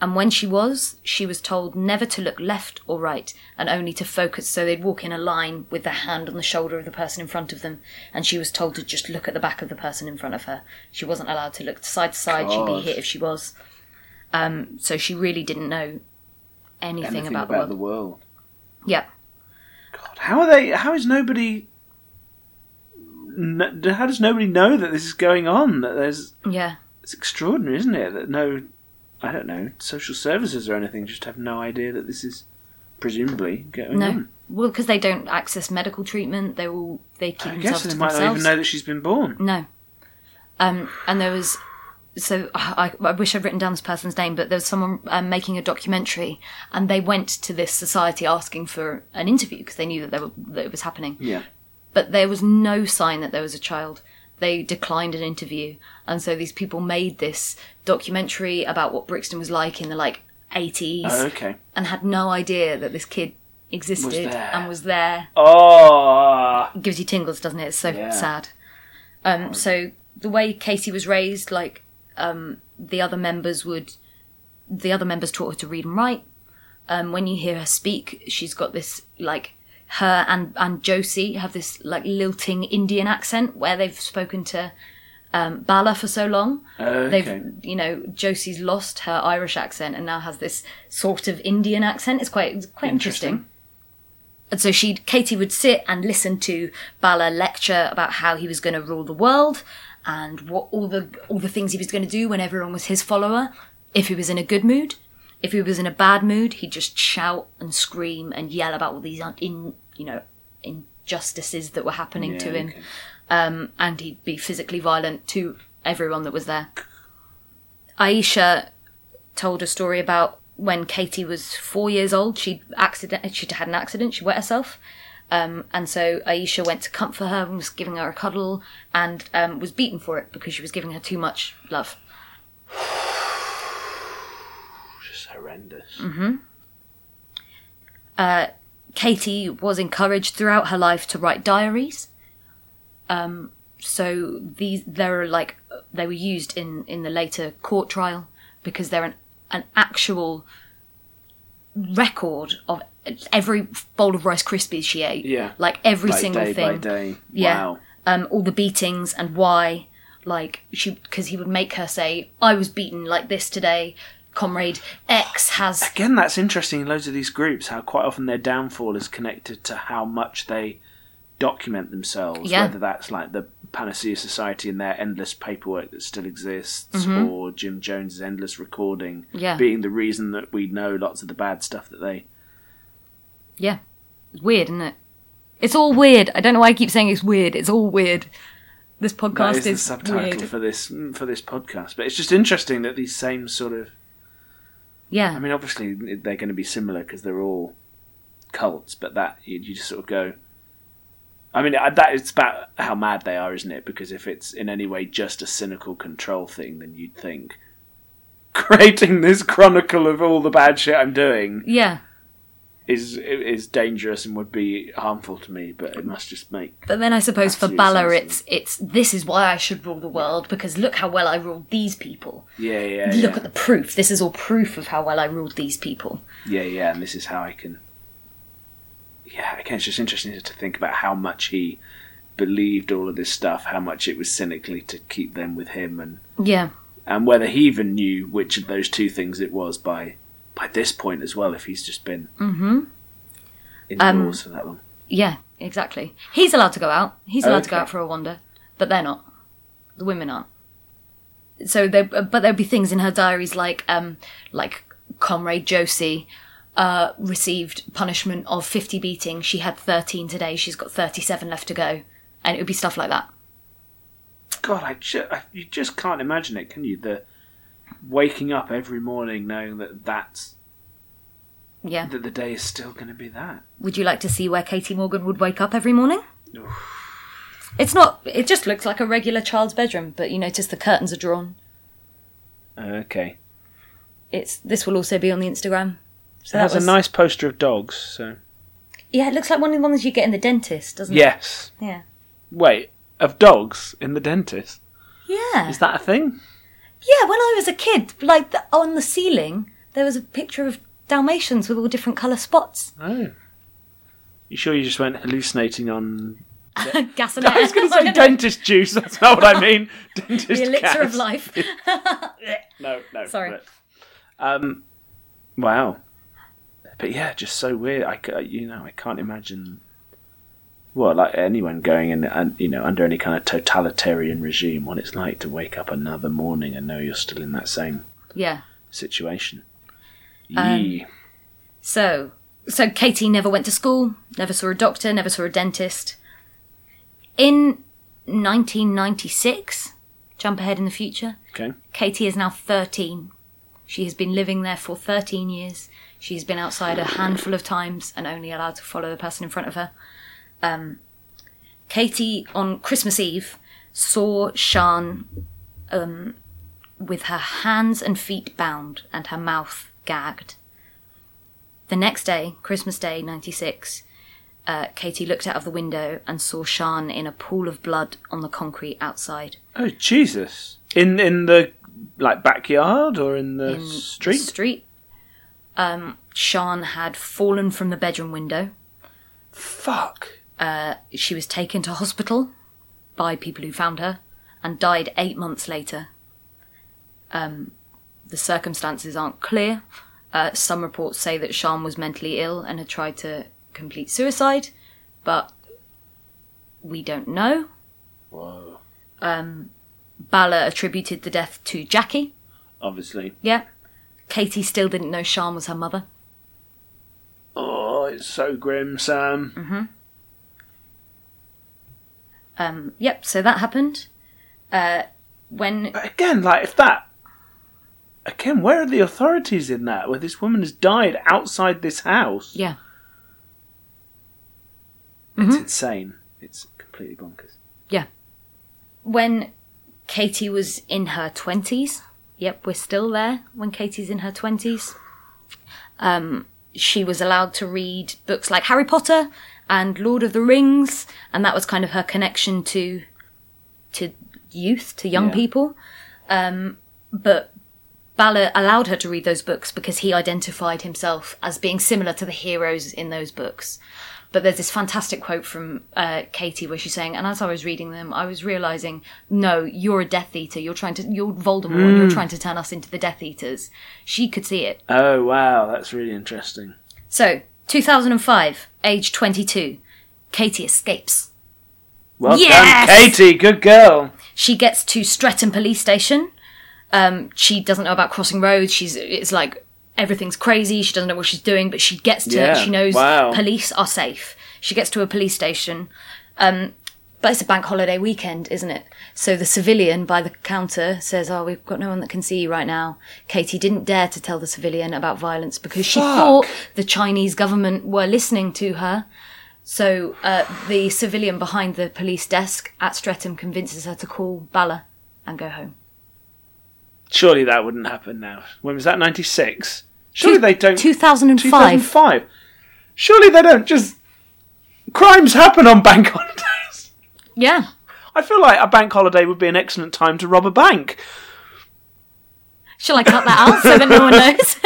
And when she was, she was told never to look left or right and only to focus. So they'd walk in a line with their hand on the shoulder of the person in front of them. And she was told to just look at the back of the person in front of her. She wasn't allowed to look side to side. She'd be hit if she was. Um, so she really didn't know anything, Anything about, about the the world. world. Yeah. God, how are they? How is nobody? How does nobody know that this is going on? That there's Yeah. it's extraordinary, isn't it? That no, I don't know, social services or anything just have no idea that this is presumably going on. No. on. Well, because they don't access medical treatment, they all they keep I themselves guess they to might not even know that she's been born. No. Um, and there was, so I, I wish I'd written down this person's name, but there was someone um, making a documentary, and they went to this society asking for an interview because they knew that, they were, that it was happening. Yeah. But there was no sign that there was a child. They declined an interview, and so these people made this documentary about what Brixton was like in the like 80s, Oh, okay. and had no idea that this kid existed there. and was there Oh, It gives you tingles, doesn't it? It's so Yeah. sad. Um, so the way Casey was raised, like um, the other members would, the other members taught her to read and write. Um, when you hear her speak, she's got this like her and and Josie have this like lilting Indian accent where they've spoken to um, Bala for so long. okay. They've you know Josie's lost her Irish accent and now has this sort of Indian accent. It's quite it's quite interesting. Interesting. And so she, Katie would sit and listen to Bala lecture about how he was going to rule the world and what all the all the things he was going to do when everyone was his follower. If he was in a good mood, if he was in a bad mood, he'd just shout and scream and yell about all these in you know injustices that were happening Yeah, to him, okay. um, and he'd be physically violent to everyone that was there. Aisha told a story about when Katie was four years old. She accident she'd had an accident. She wet herself, um, and so Aisha went to comfort her and was giving her a cuddle, and um, was beaten for it because she was giving her too much love. just horrendous. Mhm. Katie was encouraged throughout her life to write diaries. Um, so these there are like they were used in in the later court trial because they're an an actual record of every bowl of Rice Krispies she ate. Yeah. like every Like single day thing. by day. Yeah. Wow. Um, all the beatings and why. Like she, because he would make her say, "I was beaten like this today." Comrade X has Again, that's interesting in loads of these groups how quite often their downfall is connected to how much they document themselves. Yeah. Whether that's like the Panacea Society and their endless paperwork that still exists, or Jim Jones's endless recording Mm-hmm. Yeah. being the reason that we know lots of the bad stuff that they. Yeah. It's weird, isn't it? It's all weird. I don't know why I keep saying it's weird. It's all weird. This That podcast is the subtitle weird. for this mm, for this podcast, but it's just interesting that these same sort of. Yeah. I mean, obviously they're going to be similar because they're all cults, but that you, you just sort of go. I mean, that it's about how mad they are, isn't it? Because if it's in any way just a cynical control thing, then you'd think creating this chronicle of all the bad shit I'm doing yeah. Is is dangerous and would be harmful to me, but it must just make But then I suppose for Bala, it's it's this is why I should rule the world because look how well I ruled these people. yeah, yeah, Look yeah. at the proof. This is all proof of how well I ruled these people. Yeah, yeah, and this is how I can. Yeah, again, it's just interesting to think about how much he believed all of this stuff, how much it was cynically to keep them with him, and Yeah. and whether he even knew which of those two things it was by by this point as well. If he's just been Mm-hmm. indoors for that long, Yeah, exactly. He's allowed to go out. He's allowed to go out for a wander, but they're not. The women aren't. So there, but there'll be things in her diaries like, um, like Comrade Josie, uh, received punishment of fifty beatings. She had thirteen today. She's got thirty-seven left to go, and it would be stuff like that. God, I, ju- I you just can't imagine it, can you? The waking up every morning knowing that that's Yeah. that the day is still going to be that. Would you like to see where Katie Morgan would wake up every morning? It's not. It just looks like a regular child's bedroom, but you notice the curtains are drawn. Okay, It's. This will also be on the Instagram. so that that's was- a nice poster of dogs. So Yeah, it looks like one of the ones you get in the dentist, doesn't it? yes, Yeah. wait, of dogs in the dentist. Yeah. Is that a thing? Yeah, when I was a kid, like the, on the ceiling, there was a picture of Dalmatians with all different colour spots. Oh. You sure you just went hallucinating on? Gas and I was going to say dentist juice. That's not what I mean. Dentist The elixir of life. No, no. Sorry. but- um, wow. But yeah, just so weird. I, you know, I can't imagine. Well, like anyone going in, and you know, under any kind of totalitarian regime, what it's like to wake up another morning and know you're still in that same yeah. situation. Um, So, so Katie never went to school, never saw a doctor, never saw a dentist. In 1996, jump ahead in the future, okay. Katie is now 13. She has been living there for 13 years. She's been outside a handful of times and only allowed to follow the person in front of her. Um, Katie, on Christmas Eve, saw Sian um, with her hands and feet bound and her mouth gagged. The next day, Christmas Day 96, uh, Katie looked out of the window and saw Sian in a pool of blood on the concrete outside. Oh Jesus! In in the like backyard or in the in street? the street. Um, Sian had fallen from the bedroom window. Fuck. She was taken to hospital by people who found her and died eight months later. Um, the circumstances aren't clear. Uh, some reports say that Sian was mentally ill and had tried to complete suicide, but we don't know. Whoa. Bala attributed the death to Jackie. Obviously. Yeah. Katie still didn't know Sian was her mother. Oh, it's so grim, Sam. Um, yep, so that happened. Uh, when again, like if that. Again, where are the authorities in that? Where this woman has died outside this house? yeah, It's Mm-hmm. insane. It's completely bonkers. Yeah. When Katie was in her twenties, yep, we're still there. When Katie's in her twenties, um, she was allowed to read books like Harry Potter and Lord of the Rings, and that was kind of her connection to to youth, to young Yeah. people. Um, but Bala allowed her to read those books because he identified himself as being similar to the heroes in those books. But there's this fantastic quote from uh, Katie where she's saying, and as I was reading them, I was realizing, no, you're a Death Eater. You're trying to, you're Voldemort. and You're trying to turn us into the Death Eaters. She could see it. Oh wow, that's really interesting. So, 2005, age 22, Katie escapes. Well Yes! done, Katie. Good girl. She gets to Streatham Police Station. Um, she doesn't know about crossing roads. She's it's like everything's crazy. She doesn't know what she's doing, but she gets to. Yeah, She knows wow. police are safe. She gets to a police station. Um, but it's a bank holiday weekend, isn't it? So the civilian by the counter says, "Oh, we've got no one that can see you right now." Katie didn't dare to tell the civilian about violence because she Fuck. thought the Chinese government were listening to her. So uh, the civilian behind the police desk at Streatham convinces her to call Bala and go home. Surely that wouldn't happen now. When was that? Ninety six. Surely Two- they don't. 2005. 2005. Surely they don't just. Crimes happen on bank holidays. Yeah. I feel like a bank holiday would be an excellent time to rob a bank. Shall I cut that out so that no one knows?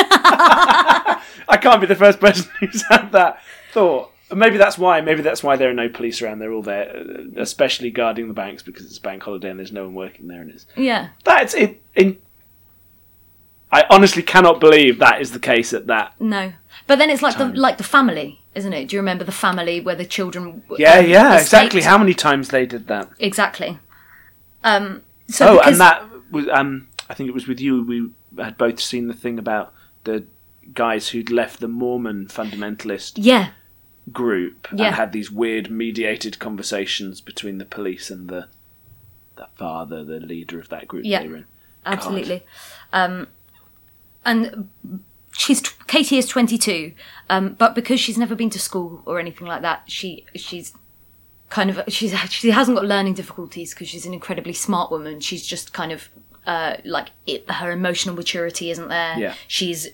I can't be the first person who's had that thought. Maybe that's why. Maybe that's why there are no police around. They're all there, uh, especially guarding the banks because it's a bank holiday and there's no one working there. And it's yeah. that's it. In, I honestly cannot believe that is the case at that. No. But then it's like the like the family, isn't it? Do you remember the family where the children? Yeah, um, yeah, escaped? exactly. How many times they did that? Exactly. Um. So oh, because, and that was. Um, I think it was with you. We had both seen the thing about the guys who'd left the Mormon fundamentalist Yeah. group Yeah. and had these weird mediated conversations between the police and the the father, the leader of that group Yeah. they were in. absolutely. Um, and she's Katie is twenty two, um, but because she's never been to school or anything like that, she she's kind of she's she hasn't got learning difficulties because she's an incredibly smart woman. She's just kind of uh, like it, her emotional maturity isn't there. Yeah. She's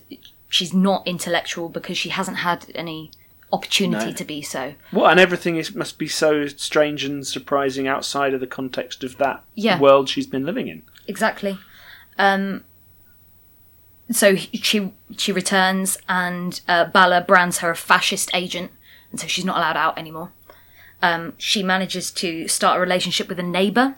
she's not intellectual because she hasn't had any opportunity No. to be so. Well, and everything is must be so strange and surprising outside of the context of that Yeah. world she's been living in. exactly. Um, so she she returns, and uh, Bala brands her a fascist agent, and so she's not allowed out anymore. Um, she manages to start a relationship with a neighbor,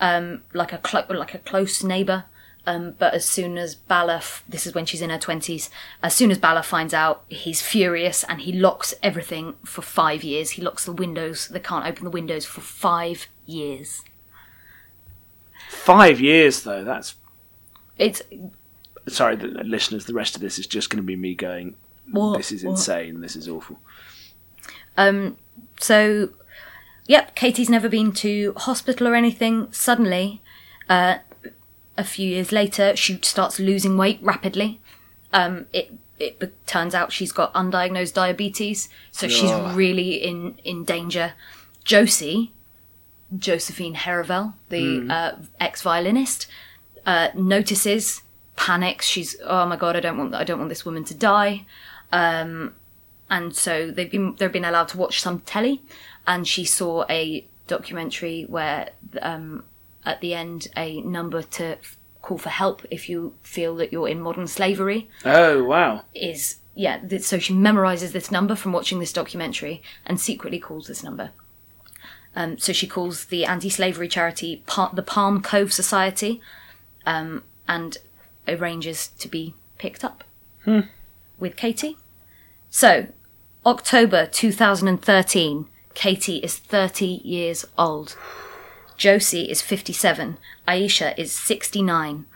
um, like a clo- like a close neighbor. Um, but as soon as Bala, f- this is when she's in her twenties. As soon as Bala finds out, he's furious and he locks everything for five years. He locks the windows; they can't open the windows for five years. Five years though. That's It's sorry, the listeners. The rest of this is just going to be me going. What? This is What? insane. This is awful. Um, so, yep, Katie's never been to hospital or anything. Suddenly, uh, a few years later, she starts losing weight rapidly. Um, it it be- turns out she's got undiagnosed diabetes, so she's really in in danger. Josie, Josephine Herivel, the uh, ex violinist, uh, notices, panics. She's oh my god, I don't want I don't want this woman to die and so they've been they've been allowed to watch some telly, and she saw a documentary where um, at the end a number to call for help if you feel that you're in modern slavery Oh wow. is yeah. So she memorizes this number from watching this documentary and secretly calls this number. Um, so she calls the anti-slavery charity pa- the Palm Cove Society, um, and arranges to be picked up with Katie. So, October 2013, Katie is 30 years old. Josie is 57. Aisha is 69.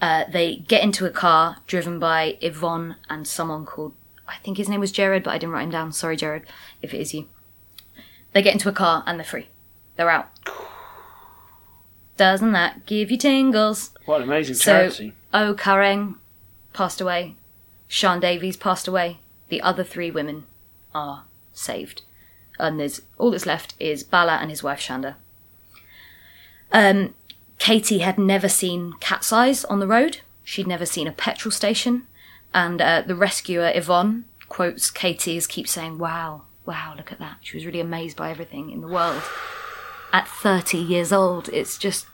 Uh, they get into a car driven by Yvonne and someone called, I think his name was Jared, but I didn't write him down. Sorry, Jared, if it is you. They get into a car and they're free. They're out. Doesn't that give you tingles? What an amazing So, charity. Oh Kar Eng passed away. Sian Davies passed away. The other three women are saved. And there's all that's left is Bala and his wife Chanda. Um, Katie had never seen cat's eyes on the road. She'd never seen a petrol station. And uh, the rescuer Yvonne quotes Katie as keeps saying, Wow, wow, look at that. She was really amazed by everything in the world. At 30 years old, it's just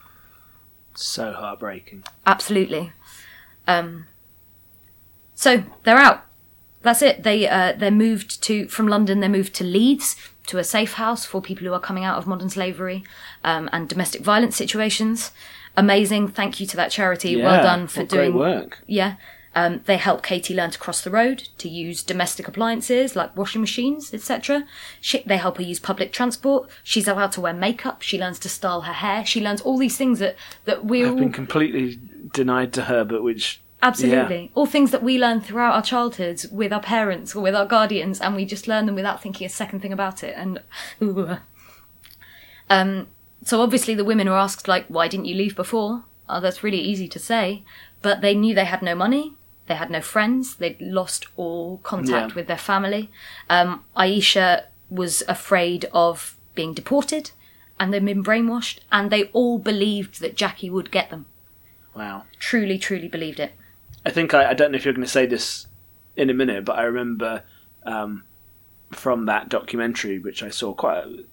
So heartbreaking. Absolutely. Um, so they're out. That's it. They uh, they're moved to from London. They're moved to Leeds to a safe house for people who are coming out of modern slavery um, and domestic violence situations. Amazing. Thank you to that charity. well done for doing great work. yeah. Um, they help Katie learn to cross the road, to use domestic appliances like washing machines, etc. They help her use public transport. She's allowed to wear makeup. She learns to style her hair. She learns all these things that, that we're Have all been completely denied to her, but which Absolutely. All things that we learn throughout our childhoods with our parents or with our guardians, and we just learn them without thinking a second thing about it. And um, so obviously the women are asked like, "Why didn't you leave before?" Oh, that's really easy to say, but they knew they had no money. They had no friends. They'd lost all contact Yeah. with their family. Um, Aisha was afraid of being deported, and they'd been brainwashed, and they all believed that Jackie would get them. wow. Truly, truly believed it. I think I, I don't know if you're going to say this in a minute, but I remember um, from that documentary, which I saw quite a,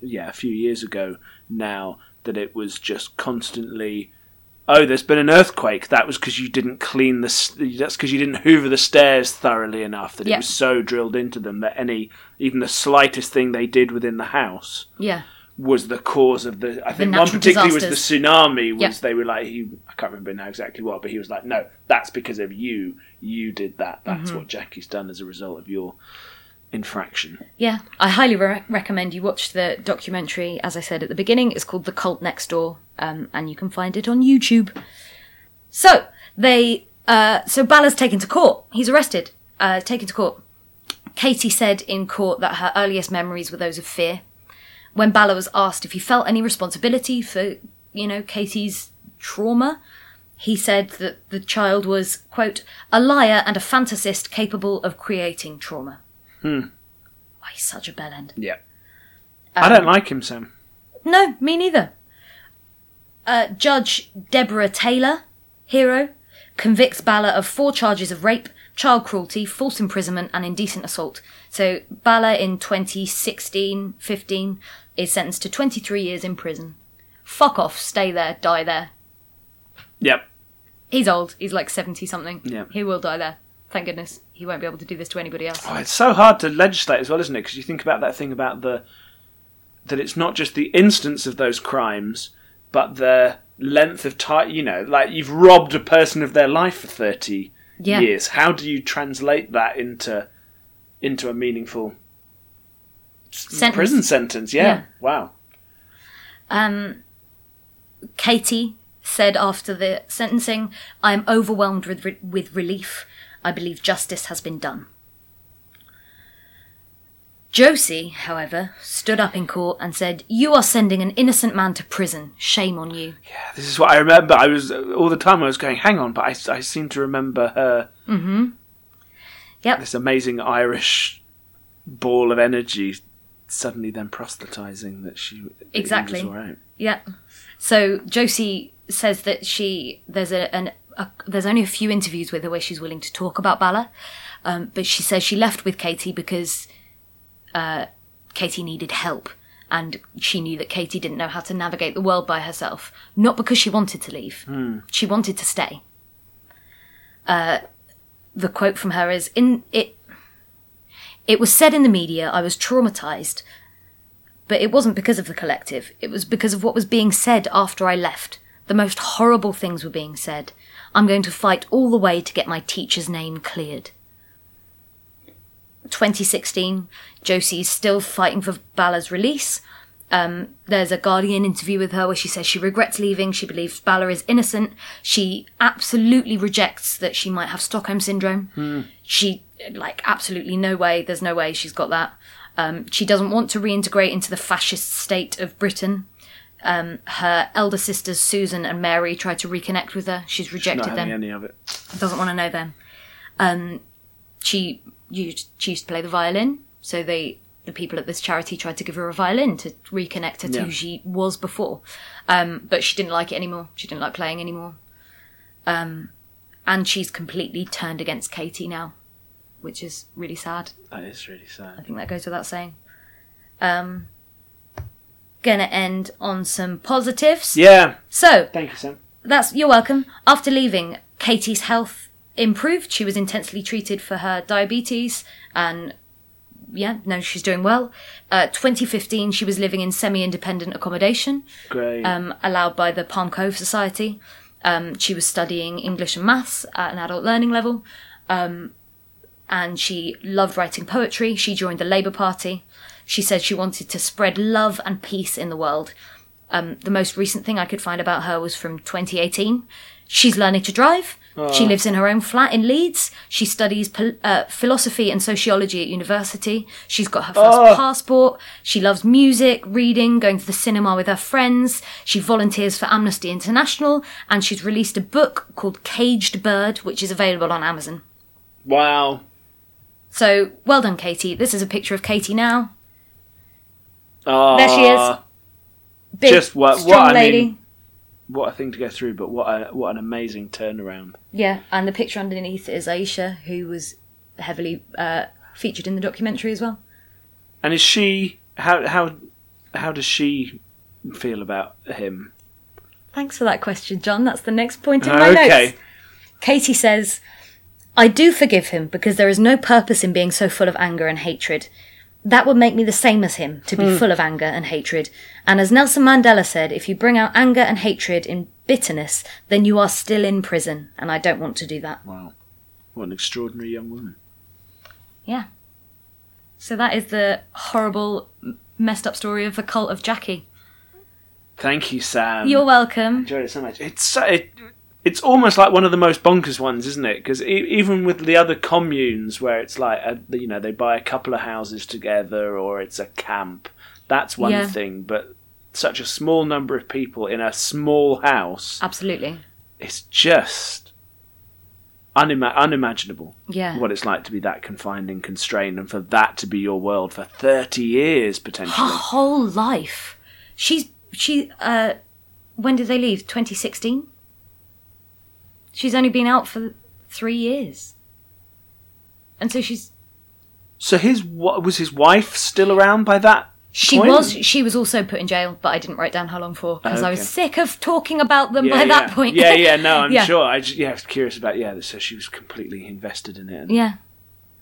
yeah a few years ago now, that it was just constantly. Oh, there's been an earthquake. That was because you didn't clean the. That's because you didn't hoover the stairs thoroughly enough. That Yeah. it was so drilled into them that any, even the slightest thing they did within the house, Yeah. was the cause of the. I think one particularly was the tsunami. Was Yeah. they were like he? I can't remember now exactly what, but he was like, no, that's because of you. You did that. That's Mm-hmm. what Jackie's done as a result of your infraction. Yeah, I highly re- recommend you watch the documentary. As I said at the beginning, it's called The Cult Next Door, um, and you can find it on YouTube. So they, uh, so Bala's taken to court. He's arrested, uh, taken to court. Katie said in court that her earliest memories were those of fear. When Bala was asked if he felt any responsibility for, you know, Katie's trauma, he said that the child was, quote, a liar and a fantasist capable of creating trauma. Oh, he's such a bellend. Yeah, Um, I don't like him, Sam. No, me neither. Uh, Judge Deborah Taylor, hero, convicts Bala of four charges of rape, child cruelty, false imprisonment, and indecent assault. So Bala in 2016 15 is sentenced to 23 years in prison. Fuck off, stay there, die there. Yep. He's old, he's like 70 something. Yeah. He will die there. Thank goodness. He won't be able to do this to anybody else. Oh, it's so hard to legislate as well, isn't it? Because you think about that thing about the that it's not just the instance of those crimes, but the length of time. You know, like you've robbed a person of their life for thirty Yeah. years. How do you translate that into into a meaningful Sentence. prison sentence? Yeah. Yeah. Wow. Um, Katie said after the sentencing, I am overwhelmed with, re- with relief. I believe justice has been done. Josie, however, stood up in court and said, You are sending an innocent man to prison. Shame on you. Yeah, this is what I remember. I was all the time. I was going, hang on, but I, I seem to remember her. Mm-hmm. Yep. This amazing Irish ball of energy, suddenly then proselytizing that she that Exactly. was all right. Yeah. So Josie says that she there's a, an a, there's only a few interviews with her where she's willing to talk about Bala, um, but she says she left with Katie because uh, Katie needed help. And she knew that Katie didn't know how to navigate the world by herself. Not because she wanted to leave. She wanted to stay. Uh, the quote from her is in it it was said in the media I was traumatized but it wasn't because of the collective. It was because of what was being said after I left. The most horrible things were being said. I'm going to fight all the way to get my teacher's name cleared. 2016, Josie's still fighting for Bala's release. Um, there's a Guardian interview with her where she says she regrets leaving. She believes Bala is innocent. She absolutely rejects that she might have Stockholm syndrome. She, like, absolutely no way. There's no way she's got that. Um, she doesn't want to reintegrate into the fascist state of Britain. Um, her elder sisters Susan and Mary tried to reconnect with her. She's rejected having them. any of it. Doesn't want to know them. Um, she used she used to play the violin, so they the people at this charity tried to give her a violin to reconnect her to Yeah. who she was before. Um, but she didn't like it anymore. She didn't like playing anymore. Um, and she's completely turned against Katie now, which is really sad. That is really sad. I think that goes without saying. Um, gonna end on some positives. Yeah. So Thank you, Sam. that's you're welcome. After leaving, Katie's health improved. She was intensely treated for her diabetes, and yeah, no, she's doing well. Uh, 2015, she was living in semi-independent accommodation Great. um, allowed by the Palm Cove Society. Um, she was studying English and maths at an adult learning level, um, and she loved writing poetry. She joined the Labour Party. She said she wanted to spread love and peace in the world. Um, the most recent thing I could find about her was from 2018. She's learning to drive. She lives in her own flat in Leeds. She studies pol- uh, philosophy and sociology at university. She's got her first passport. She loves music, reading, going to the cinema with her friends. She volunteers for Amnesty International, and she's released a book called Caged Bird, which is available on Amazon. wow. So, well done, Katie. This is a picture of Katie now. Oh, There she is. Big, Just what- what strong I lady. mean- What a thing to go through, but what a, what an amazing turnaround. Yeah, and the picture underneath is Aisha, who was heavily uh, featured in the documentary as well. And is she how how how does she feel about him? Thanks for that question, John. That's the next point in my notes. Okay. notes. Katie says, I do forgive him because there is no purpose in being so full of anger and hatred. That would make me the same as him, to be hmm. full of anger and hatred. And as Nelson Mandela said, if you bring out anger and hatred in bitterness, then you are still in prison, and I don't want to do that. Wow. What an extraordinary young woman. Yeah. So that is the horrible, messed up story of the cult of Jackie. Thank you, Sam. You're welcome. enjoyed it so much. It's so, it, it's almost like one of the most bonkers ones, isn't it? Because e- even with the other communes where it's like a, you know they buy a couple of houses together or it's a camp, that's one Yeah. thing. But such a small number of people in a small house, Absolutely. it's just unima- unimaginable. Yeah. What it's like to be that confined and constrained, and for that to be your world for thirty years Her potentially. whole life. She's she uh when did they leave? 2016? She's only been out for 3 years. And so she's So his was his wife still around by that? she point? was she was also put in jail, but I didn't write down how long for because I was sick of talking about them by yeah. that point. Yeah, yeah, no, I'm Yeah. sure. I just, yeah, I was curious about yeah. So she was completely invested in it, and, Yeah,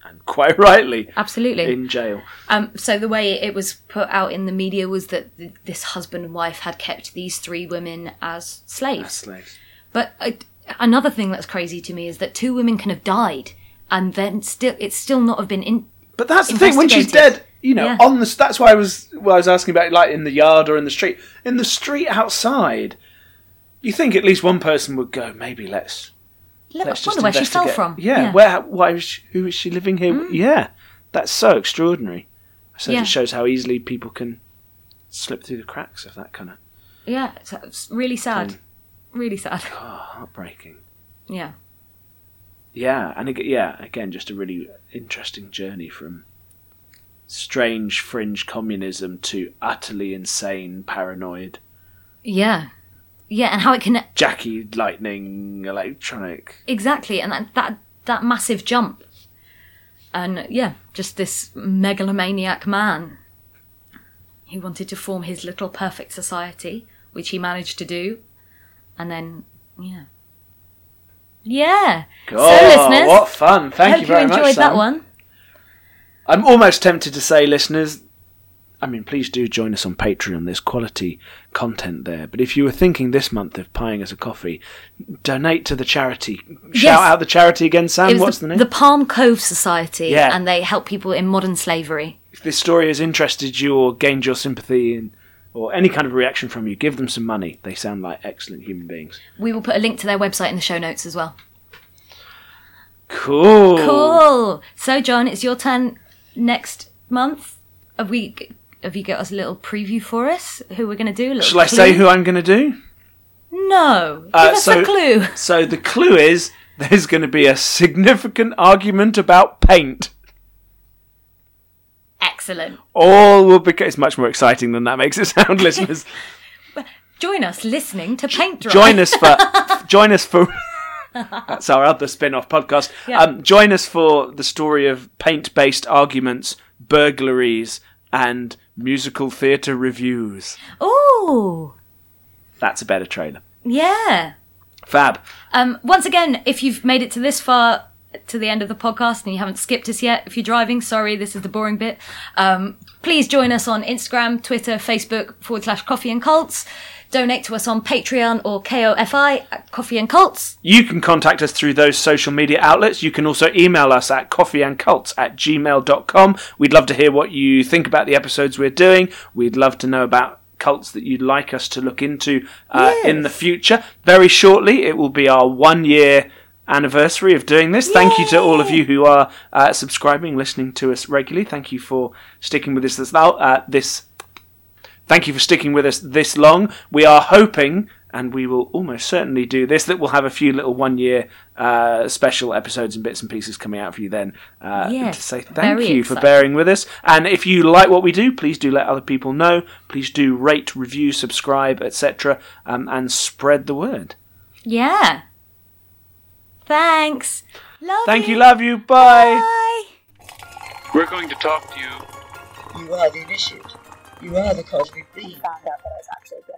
and quite rightly absolutely. in jail. Um, so the way it was put out in the media was that th- this husband and wife had kept these three women as slaves. Slaves. But uh, another thing that's crazy to me is that two women can have died and then still it's still not have been in. But that's the thing. When she's dead, you know, Yeah. on the that's why I was well, I was asking about like in the yard or in the street. In the street outside, you think at least one person would go. Maybe let's Let let's just wonder where she fell from. Yeah, where? Why? Is she, who is she living here? Mm. Yeah, that's so extraordinary. So Yeah. it shows how easily people can slip through the cracks of that kind of yeah, it's, it's really sad, really sad. oh, heartbreaking. Yeah, Yeah, and ag- yeah, again, just a really interesting journey from strange fringe communism to utterly insane paranoid yeah, yeah, and how it can Jackie Lightning electronic. exactly, and that that that massive jump, and yeah, just this megalomaniac man who wanted to form his little perfect society, which he managed to do, and then yeah, yeah. God, so, listeners, what fun! Thank hope you very much I enjoyed much. that Sam. one. I'm almost tempted to say, listeners. I mean, please do join us on Patreon. There's quality content there. But if you were thinking this month of buying us a coffee, donate to the charity. Shout Yes. out the charity again, Sam. What's the, the, name? the Palm Cove Society, Yeah. and they help people in modern slavery. if this story has interested you or gained your sympathy and, or any kind of reaction from you, give them some money. They sound like excellent human beings. We will put a link to their website in the show notes as well. Cool. Cool. So, John, it's your turn next month. Have we? Have you got us a little preview for us? Who we're going to do? Shall I clue? say who I'm going to do? No. Give Uh, us so- a clue. So the clue is there's going to be a significant argument about paint. Excellent. All will be. It's much more exciting than that makes it sound, listeners. Join us listening to Paint Dry. Join us for. join us for. That's our other spin-off podcast. Yeah. Um, join us for the story of paint-based arguments, burglaries, and musical theatre reviews. Oh, That's a better trailer. Yeah. Fab. Um, once again, if you've made it to this far to the end of the podcast and you haven't skipped us yet, if you're driving, sorry, this is the boring bit. Um, please join us on Instagram, Twitter, Facebook forward slash Coffee and Cults. Donate to us on Patreon or Ko-fi at Coffee and Cults. You can contact us through those social media outlets. You can also email us at coffeeandcults at gmail.com. We'd love to hear what you think about the episodes we're doing. We'd love to know about cults that you'd like us to look into uh, Yes. in the future. Very shortly, it will be our one year anniversary of doing this. Thank you to all of you who are uh, subscribing, listening to us regularly. Thank you for sticking with us this, uh, this Thank you for sticking with us this long. We are hoping, and we will almost certainly do this, that we'll have a few little one year uh, special episodes and bits and pieces coming out for you then uh, Yes, to say thank you for bearing with us. And if you like what we do, please do let other people know. Please do rate, review, subscribe, etc., um, and spread the word. Yeah. Thanks. Love Thank you. you, love you, bye. Bye. We're going to talk to you. You are the initiate. You are the cosmic He being. found out that I was actually a